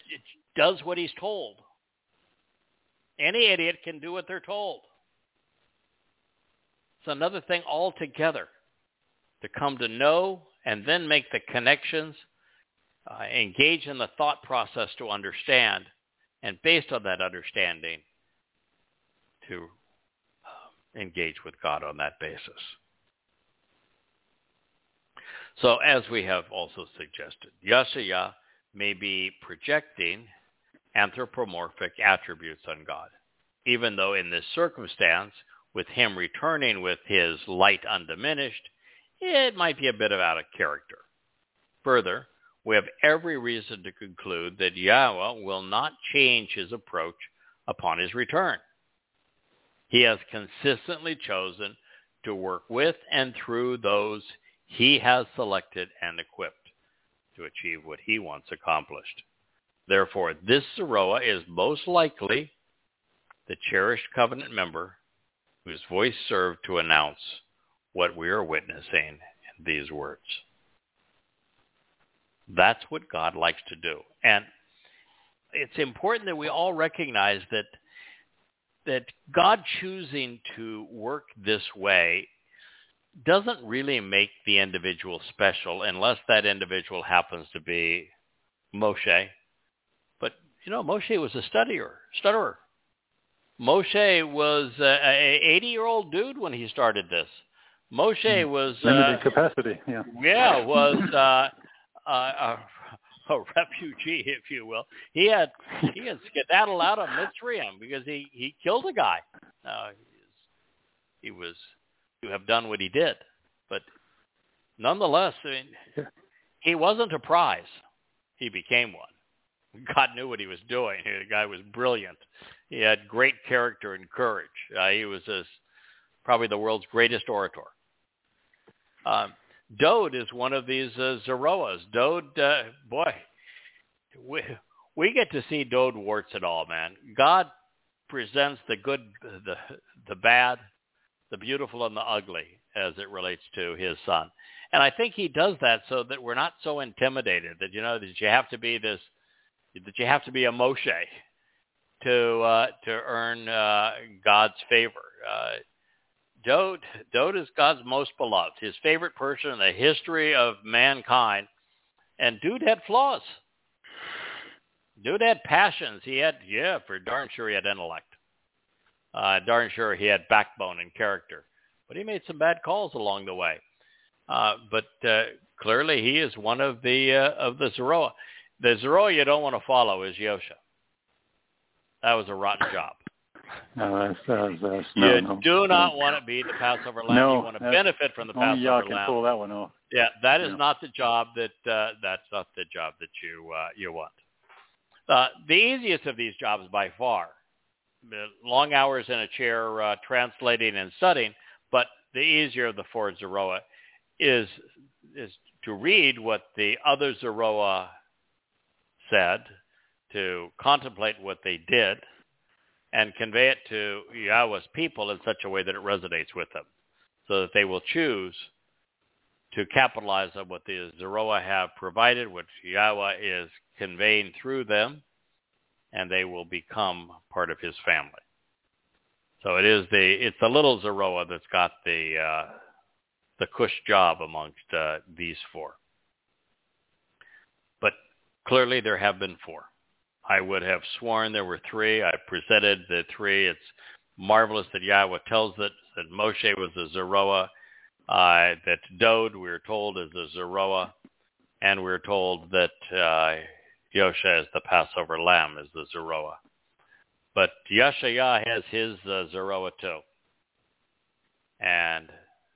does what he's told. Any idiot can do what they're told. It's another thing altogether to come to know and then make the connections, uh, engage in the thought process to understand, and based on that understanding, to uh, engage with God on that basis. So as we have also suggested, Yeshaya may be projecting anthropomorphic attributes on God, even though in this circumstance, with him returning with his light undiminished, it might be a bit of out of character. Further, we have every reason to conclude that Yahowah will not change his approach upon his return. He has consistently chosen to work with and through those he has selected and equipped to achieve what he wants accomplished. Therefore, this Zoroa is most likely the cherished covenant member whose voice served to announce what we are witnessing in these words. That's what God likes to do. And it's important that we all recognize that that God choosing to work this way doesn't really make the individual special unless that individual happens to be Moshe. You know, Moshe was a studier, stutterer. Moshe was a, a 80-year-old dude when he started this. Moshe was Limited uh, capacity. Yeah. yeah, was uh, *laughs* uh, a, a refugee, if you will. He had he had skedaddled out of Mitzrayim because he he killed a guy. Uh, he was to have done what he did. But nonetheless, I mean, he wasn't a prize. He became one. God knew what he was doing. The guy was brilliant. He had great character and courage. Uh, he was a, probably the world's greatest orator. Um, Dowd is one of these uh, Zoroas. Dowd, uh, boy, we, we get to see Dowd warts and all, man. God presents the good, the the bad, the beautiful, and the ugly as it relates to his son. And I think he does that so that we're not so intimidated that you know that you have to be this, that you have to be a Moshe to uh, to earn uh, God's favor. Uh, Dowd, Dowd is God's most beloved, his favorite person in the history of mankind. And dude had flaws. Dude had passions. He had, yeah, for darn sure he had intellect. Uh, darn sure he had backbone and character. But he made some bad calls along the way. Uh, but uh, clearly he is one of the uh, of the Zoroa. The Zoroa you don't want to follow is Yosha. That was a rotten job. *laughs* No, that's, that's, that's, no, you no, do not no. want to be the Passover lamb. No, you want to benefit from the Passover can lamb. pull that one off. Yeah, that is Yeah. not the job that uh, that's not the job that you uh, you want. Uh, the easiest of these jobs by far, long hours in a chair uh, translating and studying, but the easier of the four Zoroa is is to read what the other Zoroa said, to contemplate what they did, and convey it to Yahowah's people in such a way that it resonates with them, so that they will choose to capitalize on what the Zoroa have provided, which Yahowah is conveying through them, and they will become part of his family. So it is the it's the little Zoroa that's got the uh, the cush job amongst uh, these four. Clearly there have been four. I would have sworn there were three. I presented the three. It's marvelous that Yahowah tells it that Moshe was a Zoroa, uh, that Dowd, we are told, is a Zoroa, and we're told that uh, Yosha is the Passover lamb, is the Zoroa. But Yashayah has his uh, Zoroa too. And,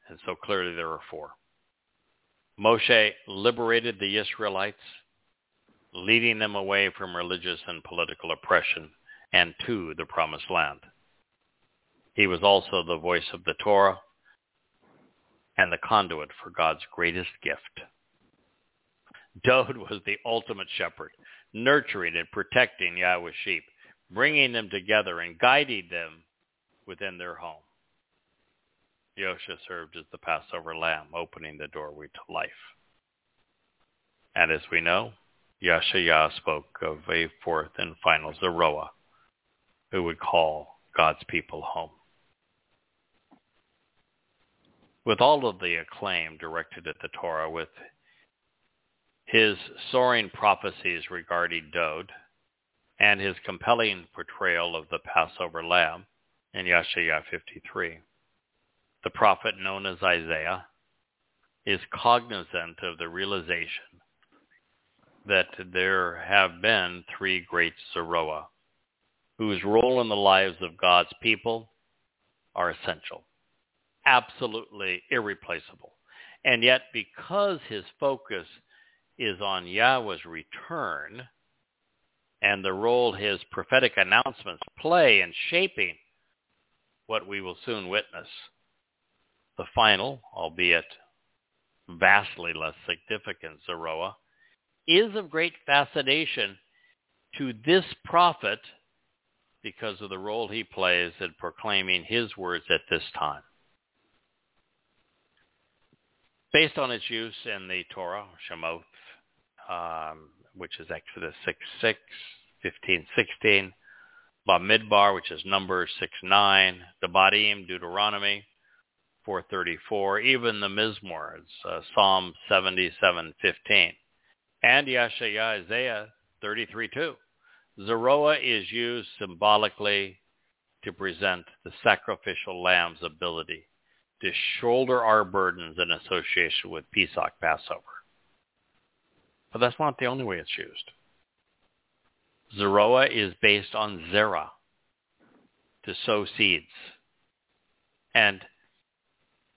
and so clearly there are four. Moshe liberated the Israelites, leading them away from religious and political oppression and to the promised land. He was also the voice of the Torah and the conduit for God's greatest gift. Dowd was the ultimate shepherd, nurturing and protecting Yahowah's sheep, bringing them together and guiding them within their home. Yosha served as the Passover lamb, opening the doorway to life. And as we know, Yashayah spoke of a fourth and final Zoroa who would call God's people home. With all of the acclaim directed at the Torah, with his soaring prophecies regarding Dowd, and his compelling portrayal of the Passover lamb in Yeshaya 53, the prophet known as Isaiah is cognizant of the realization that there have been three great Zoroa whose role in the lives of God's people are essential, absolutely irreplaceable. And yet because his focus is on Yahowah's return and the role his prophetic announcements play in shaping what we will soon witness, the final, albeit vastly less significant Zoroa, is of great fascination to this prophet because of the role he plays in proclaiming his words at this time. Based on its use in the Torah, Shemoth, um, which is Exodus 6, 6, 15, 16, Bamidbar, which is Numbers 6, 9, Debadim, Deuteronomy 434, even the Mizmowr, it's uh, Psalm 77, 15, and Yeshaya Isaiah 33, 2. Zoroa is used symbolically to present the sacrificial lamb's ability to shoulder our burdens in association with Pesach Passover. But that's not the only way it's used. Zoroa is based on Zerah, to sow seeds. And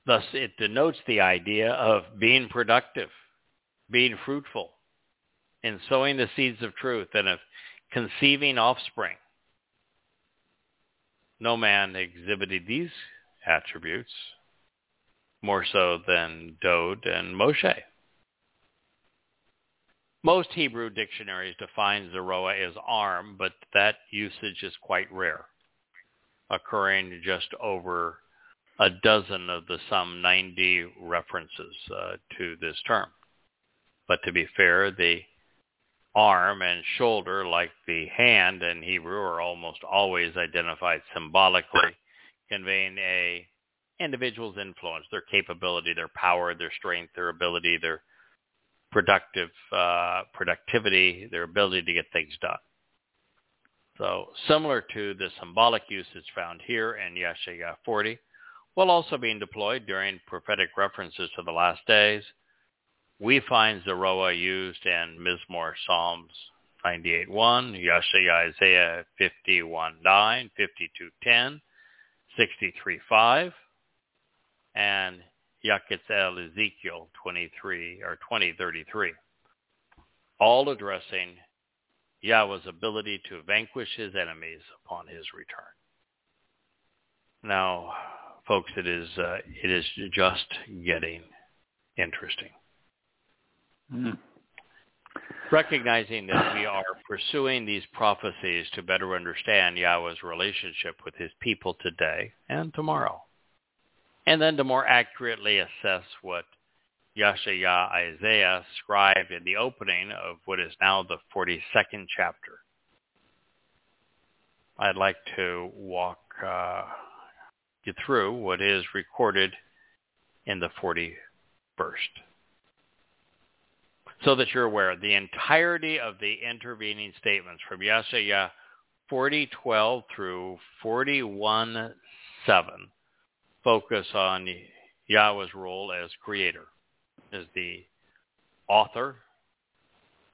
Thus, it denotes the idea of being productive, being fruitful, in sowing the seeds of truth, and of conceiving offspring. No man exhibited these attributes more so than Dowd and Moshe. Most Hebrew dictionaries define Zeroah as arm, but that usage is quite rare, occurring just over a dozen of the some 90 references uh, to this term. But to be fair, the arm and shoulder, like the hand in Hebrew, are almost always identified symbolically, conveying a individual's influence, their capability, their power, their strength, their ability, their productive uh, productivity, their ability to get things done. So similar to the symbolic usage found here in Yeshaya 40, while also being deployed during prophetic references to the last days, we find Zeroah used in Mizmowr Psalms 98.1, Yeshaya Isaiah 51.9, 52.10, 63.5, and Yaketzel Ezekiel 23 or 2033, all addressing Yahowah's ability to vanquish his enemies upon his return. Now, folks, it is uh, it is just getting interesting. Mm. Recognizing that we *sighs* are pursuing these prophecies to better understand Yahowah's relationship with his people today and tomorrow and then to more accurately assess what Yashaya Isaiah scribed in the opening of what is now the 42nd chapter. I'd like to walk uh, you through what is recorded in the 41st. So that you're aware, the entirety of the intervening statements from Yashaya 40:12 through 41:7 focus on Yahowah's role as creator, as the author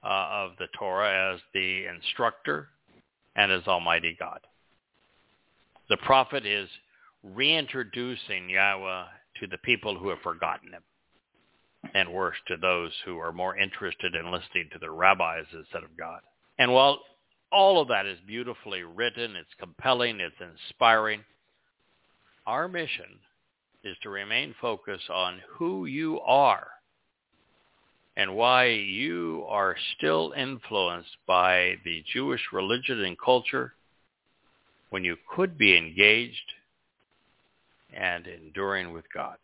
uh, of the Torah, as the instructor, and as Almighty God. The prophet is reintroducing Yahowah to the people who have forgotten him, and worse, to those who are more interested in listening to their rabbis instead of God. And while all of that is beautifully written, it's compelling, it's inspiring, our mission is to remain focused on who you are and why you are still influenced by the Jewish religion and culture when you could be engaged and enduring with God.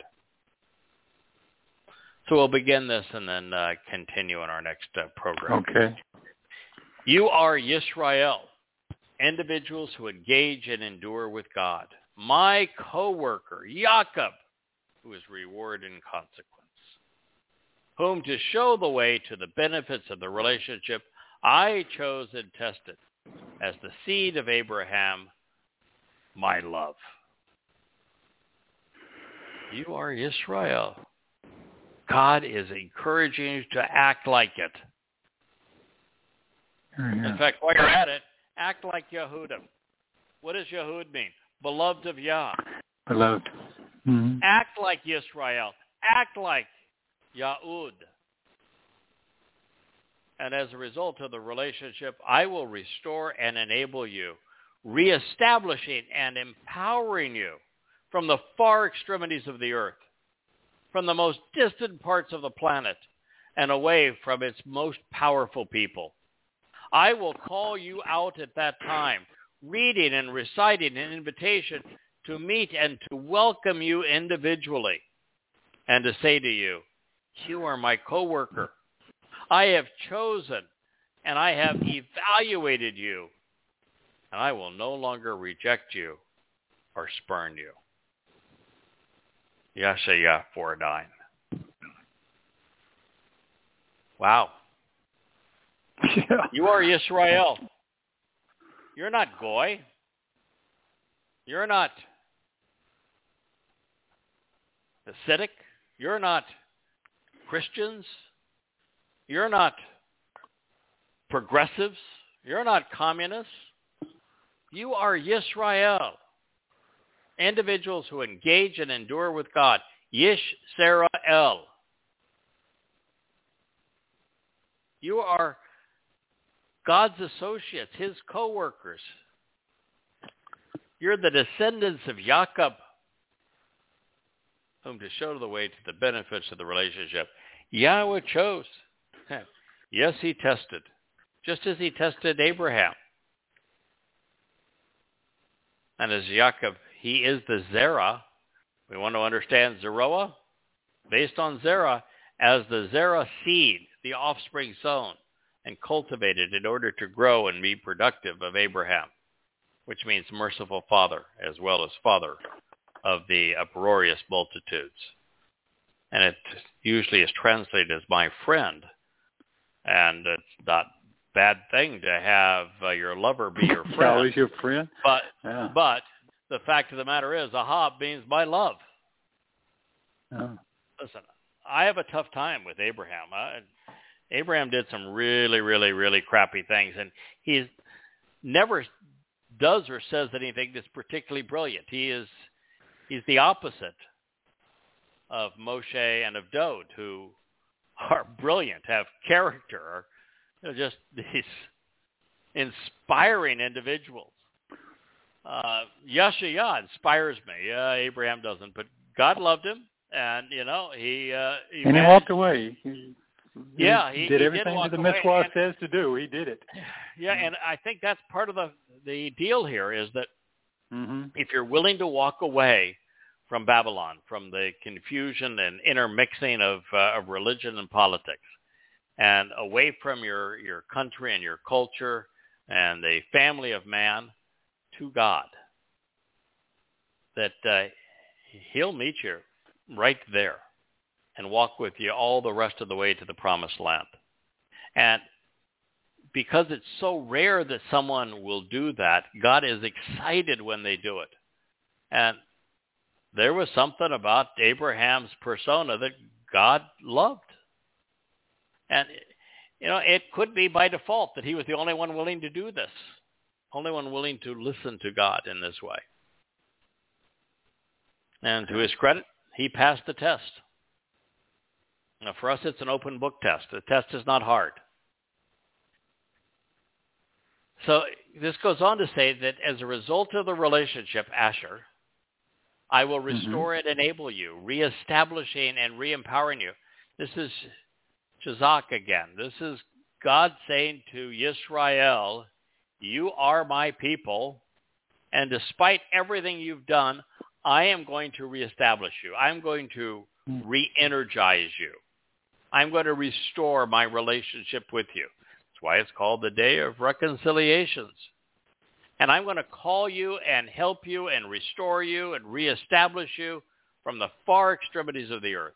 So we'll begin this and then uh, continue in our next uh, program. Okay. You are Yisrael, individuals who engage and endure with God my co-worker, Jacob, who is rewarded in consequence, whom to show the way to the benefits of the relationship I chose and tested as the seed of Abraham, my love. You are Israel. God is encouraging you to act like it. In fact, while you're at it, act like Yehudim. What does Yehud mean? beloved of Yah. Beloved. Mm-hmm. Act like Yisrael. Act like Yahud. And as a result of the relationship, I will restore and enable you, reestablishing and empowering you from the far extremities of the earth, from the most distant parts of the planet, and away from its most powerful people. I will call you out at that time reading and reciting an invitation to meet and to welcome you individually and to say to you, you are my coworker. I have chosen and I have evaluated you and I will no longer reject you or spurn you. Yeshaya 4 9. Wow. Yeah. You are Israel. You're not Goy. You're not Hasidic. You're not Christians. You're not progressives. You're not communists. You are Yisrael. Individuals who engage and endure with God, Yisrael. You are God's associates, his co-workers. You're the descendants of Jacob, whom to show the way to the benefits of the relationship. Yahowah chose. *laughs* Yes, he tested, just as he tested Abraham. And as Jacob, he is the Zerah. We want to understand Zeroah based on Zerah as the Zerah seed, the offspring sown and cultivated in order to grow and be productive of Abraham, which means merciful father as well as father of the uproarious multitudes. And it usually is translated as my friend. And it's not bad thing to have uh, your lover be your *laughs* friend. Always your friend. But Yeah. but the fact of the matter is, ahab means my love. yeah. Listen, I have a tough time with Abraham. I, Abraham did some really, really, really crappy things, and he never does or says anything that's particularly brilliant. He is he's the opposite of Moshe and of Dowd, who are brilliant, have character, are you know, just these inspiring individuals. Uh, Yashaya inspires me. Uh, Abraham doesn't, but God loved him, and you know he uh, he, And he walked away. He, Yeah, he, he- he did did everything walk that the mitzvah and- says to do. He did it. Yeah, and I think that's part of the the deal here is that hmm if you're willing to walk away from Babylon, from the confusion and intermixing of uh, of religion and politics, and away from your your country and your culture and the family of man to God, that uh, He'll meet you right there and walk with you all the rest of the way to the promised land. And because it's so rare that someone will do that, God is excited when they do it. And there was something about Abraham's persona that God loved. And, you know, it could be by default that he was the only one willing to do this, only one willing to listen to God in this way. And to his credit, he passed the test. Now, for us, it's an open book test. The test is not hard. So this goes on to say that as a result of the relationship, Asher, I will mm-hmm. restore and enable you, reestablishing and re-empowering you. This is Chazak again. This is God saying to Yisrael, you are my people, and despite everything you've done, I am going to reestablish you. I'm going to re-energize you. I'm going to restore my relationship with you. That's why it's called the Day of Reconciliations. And I'm going to call you and help you and restore you and reestablish you from the far extremities of the earth,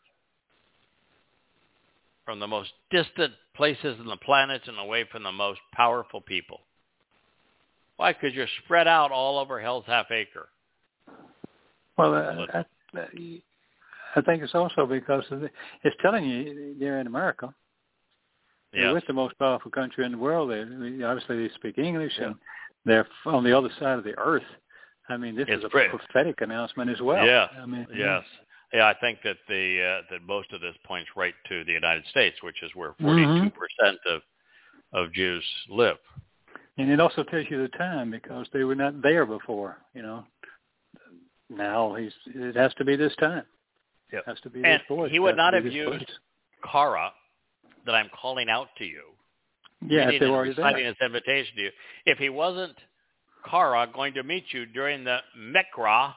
from the most distant places in the planet and away from the most powerful people. Why? Because you're spread out all over hell's half acre. Well, uh, I, I, think it's also because of the, it's telling you they're in America. They're Yes. with the most powerful country in the world. They, obviously, they speak English, and they're on the other side of the earth. I mean, this It's is a pretty- prophetic announcement as well. Yeah. I mean, Yes. Yeah, I think that the uh, that most of this points right to the United States, which is where Mhm. 42 percent of of Jews live. And it also tells you the time because they were not there before. You know, now he's it has to be this time. Yep. It has to be And this voice. he would not have used voice. Kara, that I'm calling out to you, Yeah, reading if they and were already reciting there. his invitation to you, if he wasn't Kara going to meet you during the Mekra,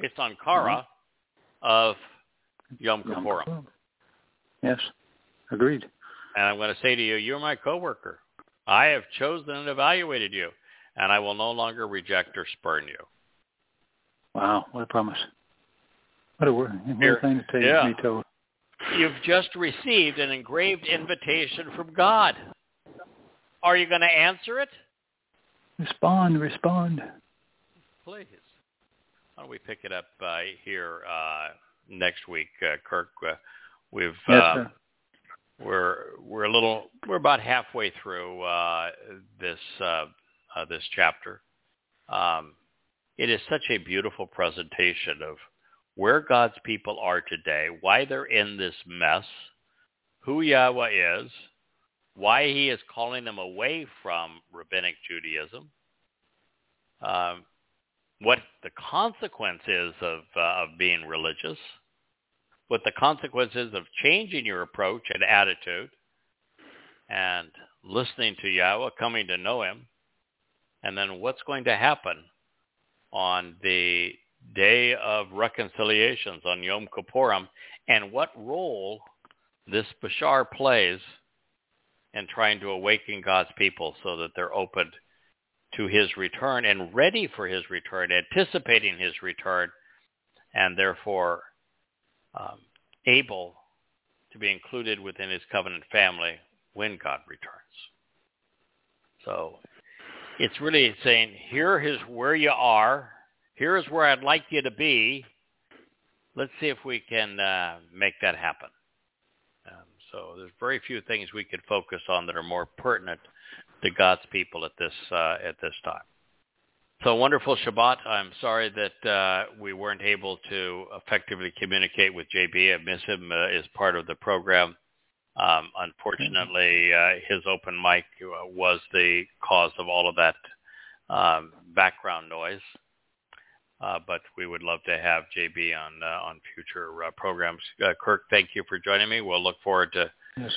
based on Kara, mm-hmm. of Yom Yom Kippurim. Kippur. Yes, agreed. And I'm going to say to you, you're my coworker. I have chosen and evaluated you, and I will no longer reject or spurn you. Wow, what a promise. What a word. What a thing to take yeah. me told. You've just received an engraved invitation from God. Are you going to answer it? Respond, respond. Please. Why don't we pick it up uh, here uh, next week, uh, Kirk? Uh, we've Yes, uh, sir. We're we're a little we're about halfway through uh, this uh, uh, this chapter. Um, it is such a beautiful presentation of where God's people are today, why they're in this mess, who Yahowah is, why he is calling them away from rabbinic Judaism, um, what the consequence is of, uh, of being religious, what the consequences of changing your approach and attitude, and listening to Yahowah, coming to know him, and then what's going to happen on the day of reconciliations on Yom Kippurim, and what role this Bashar plays in trying to awaken God's people so that they're open to his return and ready for his return, anticipating his return, and therefore um, able to be included within his covenant family when God returns. So it's really saying, here is where you are. Here is where I'd like you to be. Let's see if we can uh, make that happen. Um, so there's very few things we could focus on that are more pertinent to God's people at this uh, at this time. So wonderful Shabbat. I'm sorry that uh, we weren't able to effectively communicate with JB. I miss him uh, as part of the program. Um, unfortunately, uh, his open mic uh, was the cause of all of that um, background noise. Uh, but we would love to have JB on uh, on future programs. Kirk, thank you for joining me. We'll look forward to Yes.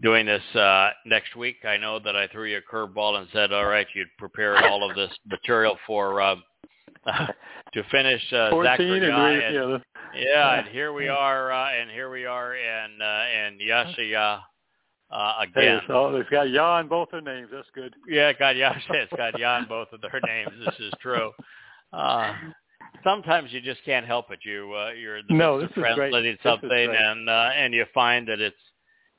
Doing this uh, next week. I know that I threw you a curveball and said, "All right, you'd prepared all of this material for uh, *laughs* to finish uh, 14 and and- yeah, the- yeah, and here we are, uh, and here we are, and uh, and Yashaya uh, Hey, again. so it's got Yah in both their names. That's good. Yeah, got Yasha. *laughs* It's got Ya in both of their names. This is true. Uh, sometimes you just can't help it. You uh, you're in the No, this of translating something, and uh, and you find that it's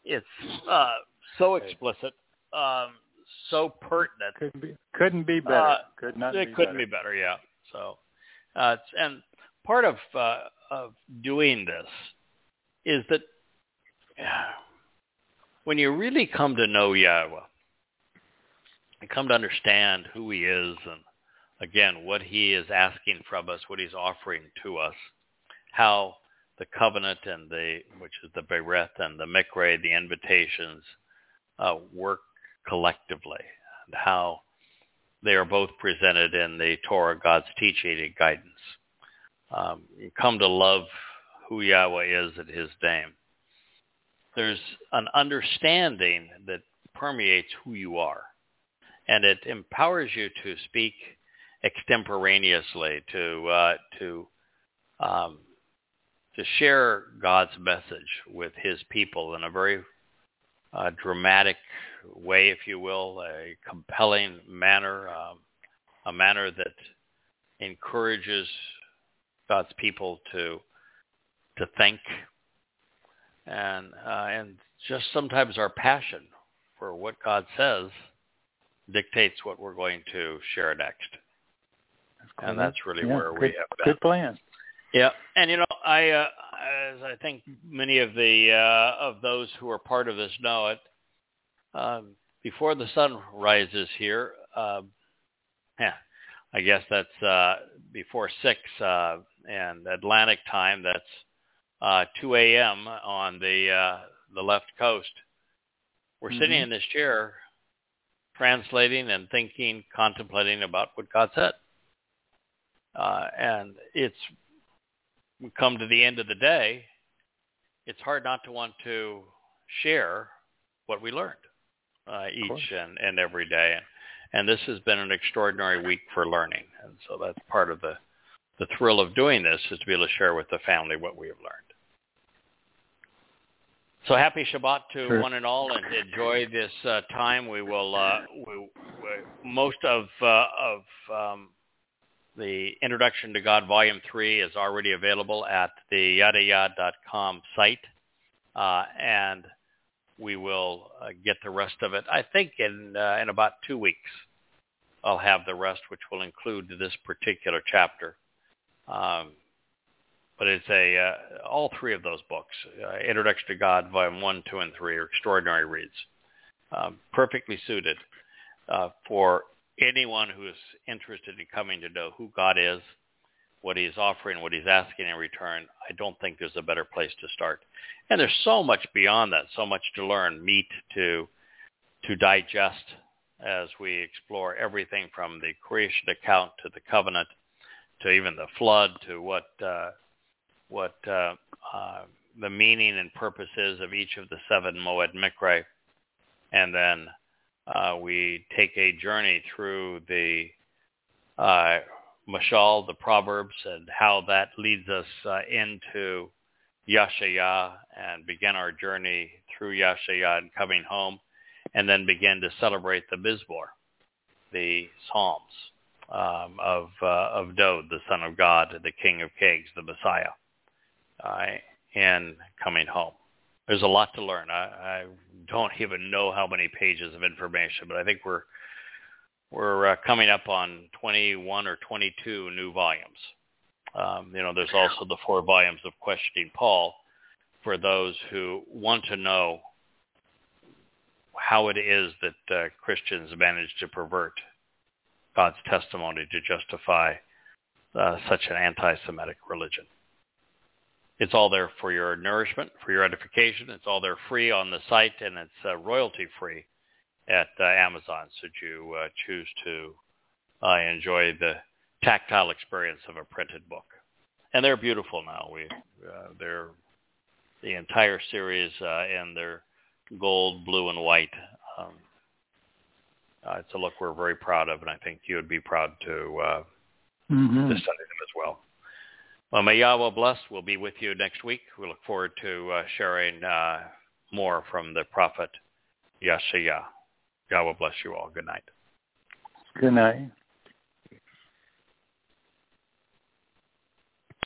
it's uh, so explicit, um, so pertinent. Couldn't be couldn't be better. Uh, Could not it be couldn't better. be better, yeah. So, uh, it's, and part of uh, of doing this is that *sighs* when you really come to know Yahowah, and come to understand who He is, and again, what He is asking from us, what He's offering to us, how the covenant and the which is the bereth and the mikre, the invitations, uh, work collectively, and how they are both presented in the Torah, God's teaching and guidance. Um, come to love who Yahowah is at his name. There's an understanding that permeates who you are, and it empowers you to speak extemporaneously, to uh, to um, to share God's message with his people in a very uh, dramatic way, if you will, a compelling manner, um, a manner that encourages God's people to to think, and uh, and just sometimes our passion for what God says dictates what we're going to share next, and that's really Yeah, where we good, have been. Good plan. Yeah, and you know, I uh, as I think many of the uh, of those who are part of this know it. Um, before the sun rises here, uh, yeah, I guess that's uh, before six uh, and Atlantic time. That's uh, 2 a.m. on the uh, the left coast. We're sitting Mhm. in this chair, translating and thinking, contemplating about what God said, uh, and it's we come to the end of the day, it's hard not to want to share what we learned uh, each and, and every day. And, and this has been an extraordinary week for learning. And so that's part of the, the thrill of doing this is to be able to share with the family what we have learned. So happy Shabbat to Sure. one and all, and enjoy this uh, time. We will uh, we, we, most of uh, of um, the Introduction to God Volume 3 is already available at the yadayah.com site, uh, and we will uh, get the rest of it. I think in uh, in about two weeks, I'll have the rest, which will include this particular chapter. Um, but it's a uh, all three of those books, uh, Introduction to God, Volume 1, 2, and 3, are extraordinary reads, um, perfectly suited uh, for anyone who is interested in coming to know who God is, what he's offering, what he's asking in return, I don't think there's a better place to start. And there's so much beyond that, so much to learn, meat to to digest as we explore everything from the creation account to the covenant to even the flood to what uh, what uh, uh, the meaning and purposes of each of the seven Moed Mikra, and then uh, we take a journey through the uh, Mashal, the Proverbs, and how that leads us uh, into Yashaya and begin our journey through Yashaya and coming home, and then begin to celebrate the Mizmowr, the Psalms um, of uh, of Dowd, the Son of God, the King of Kings, the Messiah, uh, and coming home. There's a lot to learn. I, I don't even know how many pages of information, but I think we're we're uh, coming up on 21 or 22 new volumes. Um, you know, there's also the four volumes of Questioning Paul for those who want to know how it is that uh, Christians manage to pervert God's testimony to justify uh, such an anti-Semitic religion. It's all there for your nourishment, for your edification. It's all there free on the site, and it's uh, royalty free at uh, Amazon should you uh, choose to uh, enjoy the tactile experience of a printed book. And they're beautiful now. We uh, they're the entire series uh, they're gold, blue, and white. Um, uh, it's a look we're very proud of, and I think you would be proud to uh, mm-hmm. to study them as well. Well, may Yahowah bless. We'll be with you next week. We look forward to uh, sharing uh, more from the prophet Yeshaya. God will bless you all. Good night. Good night.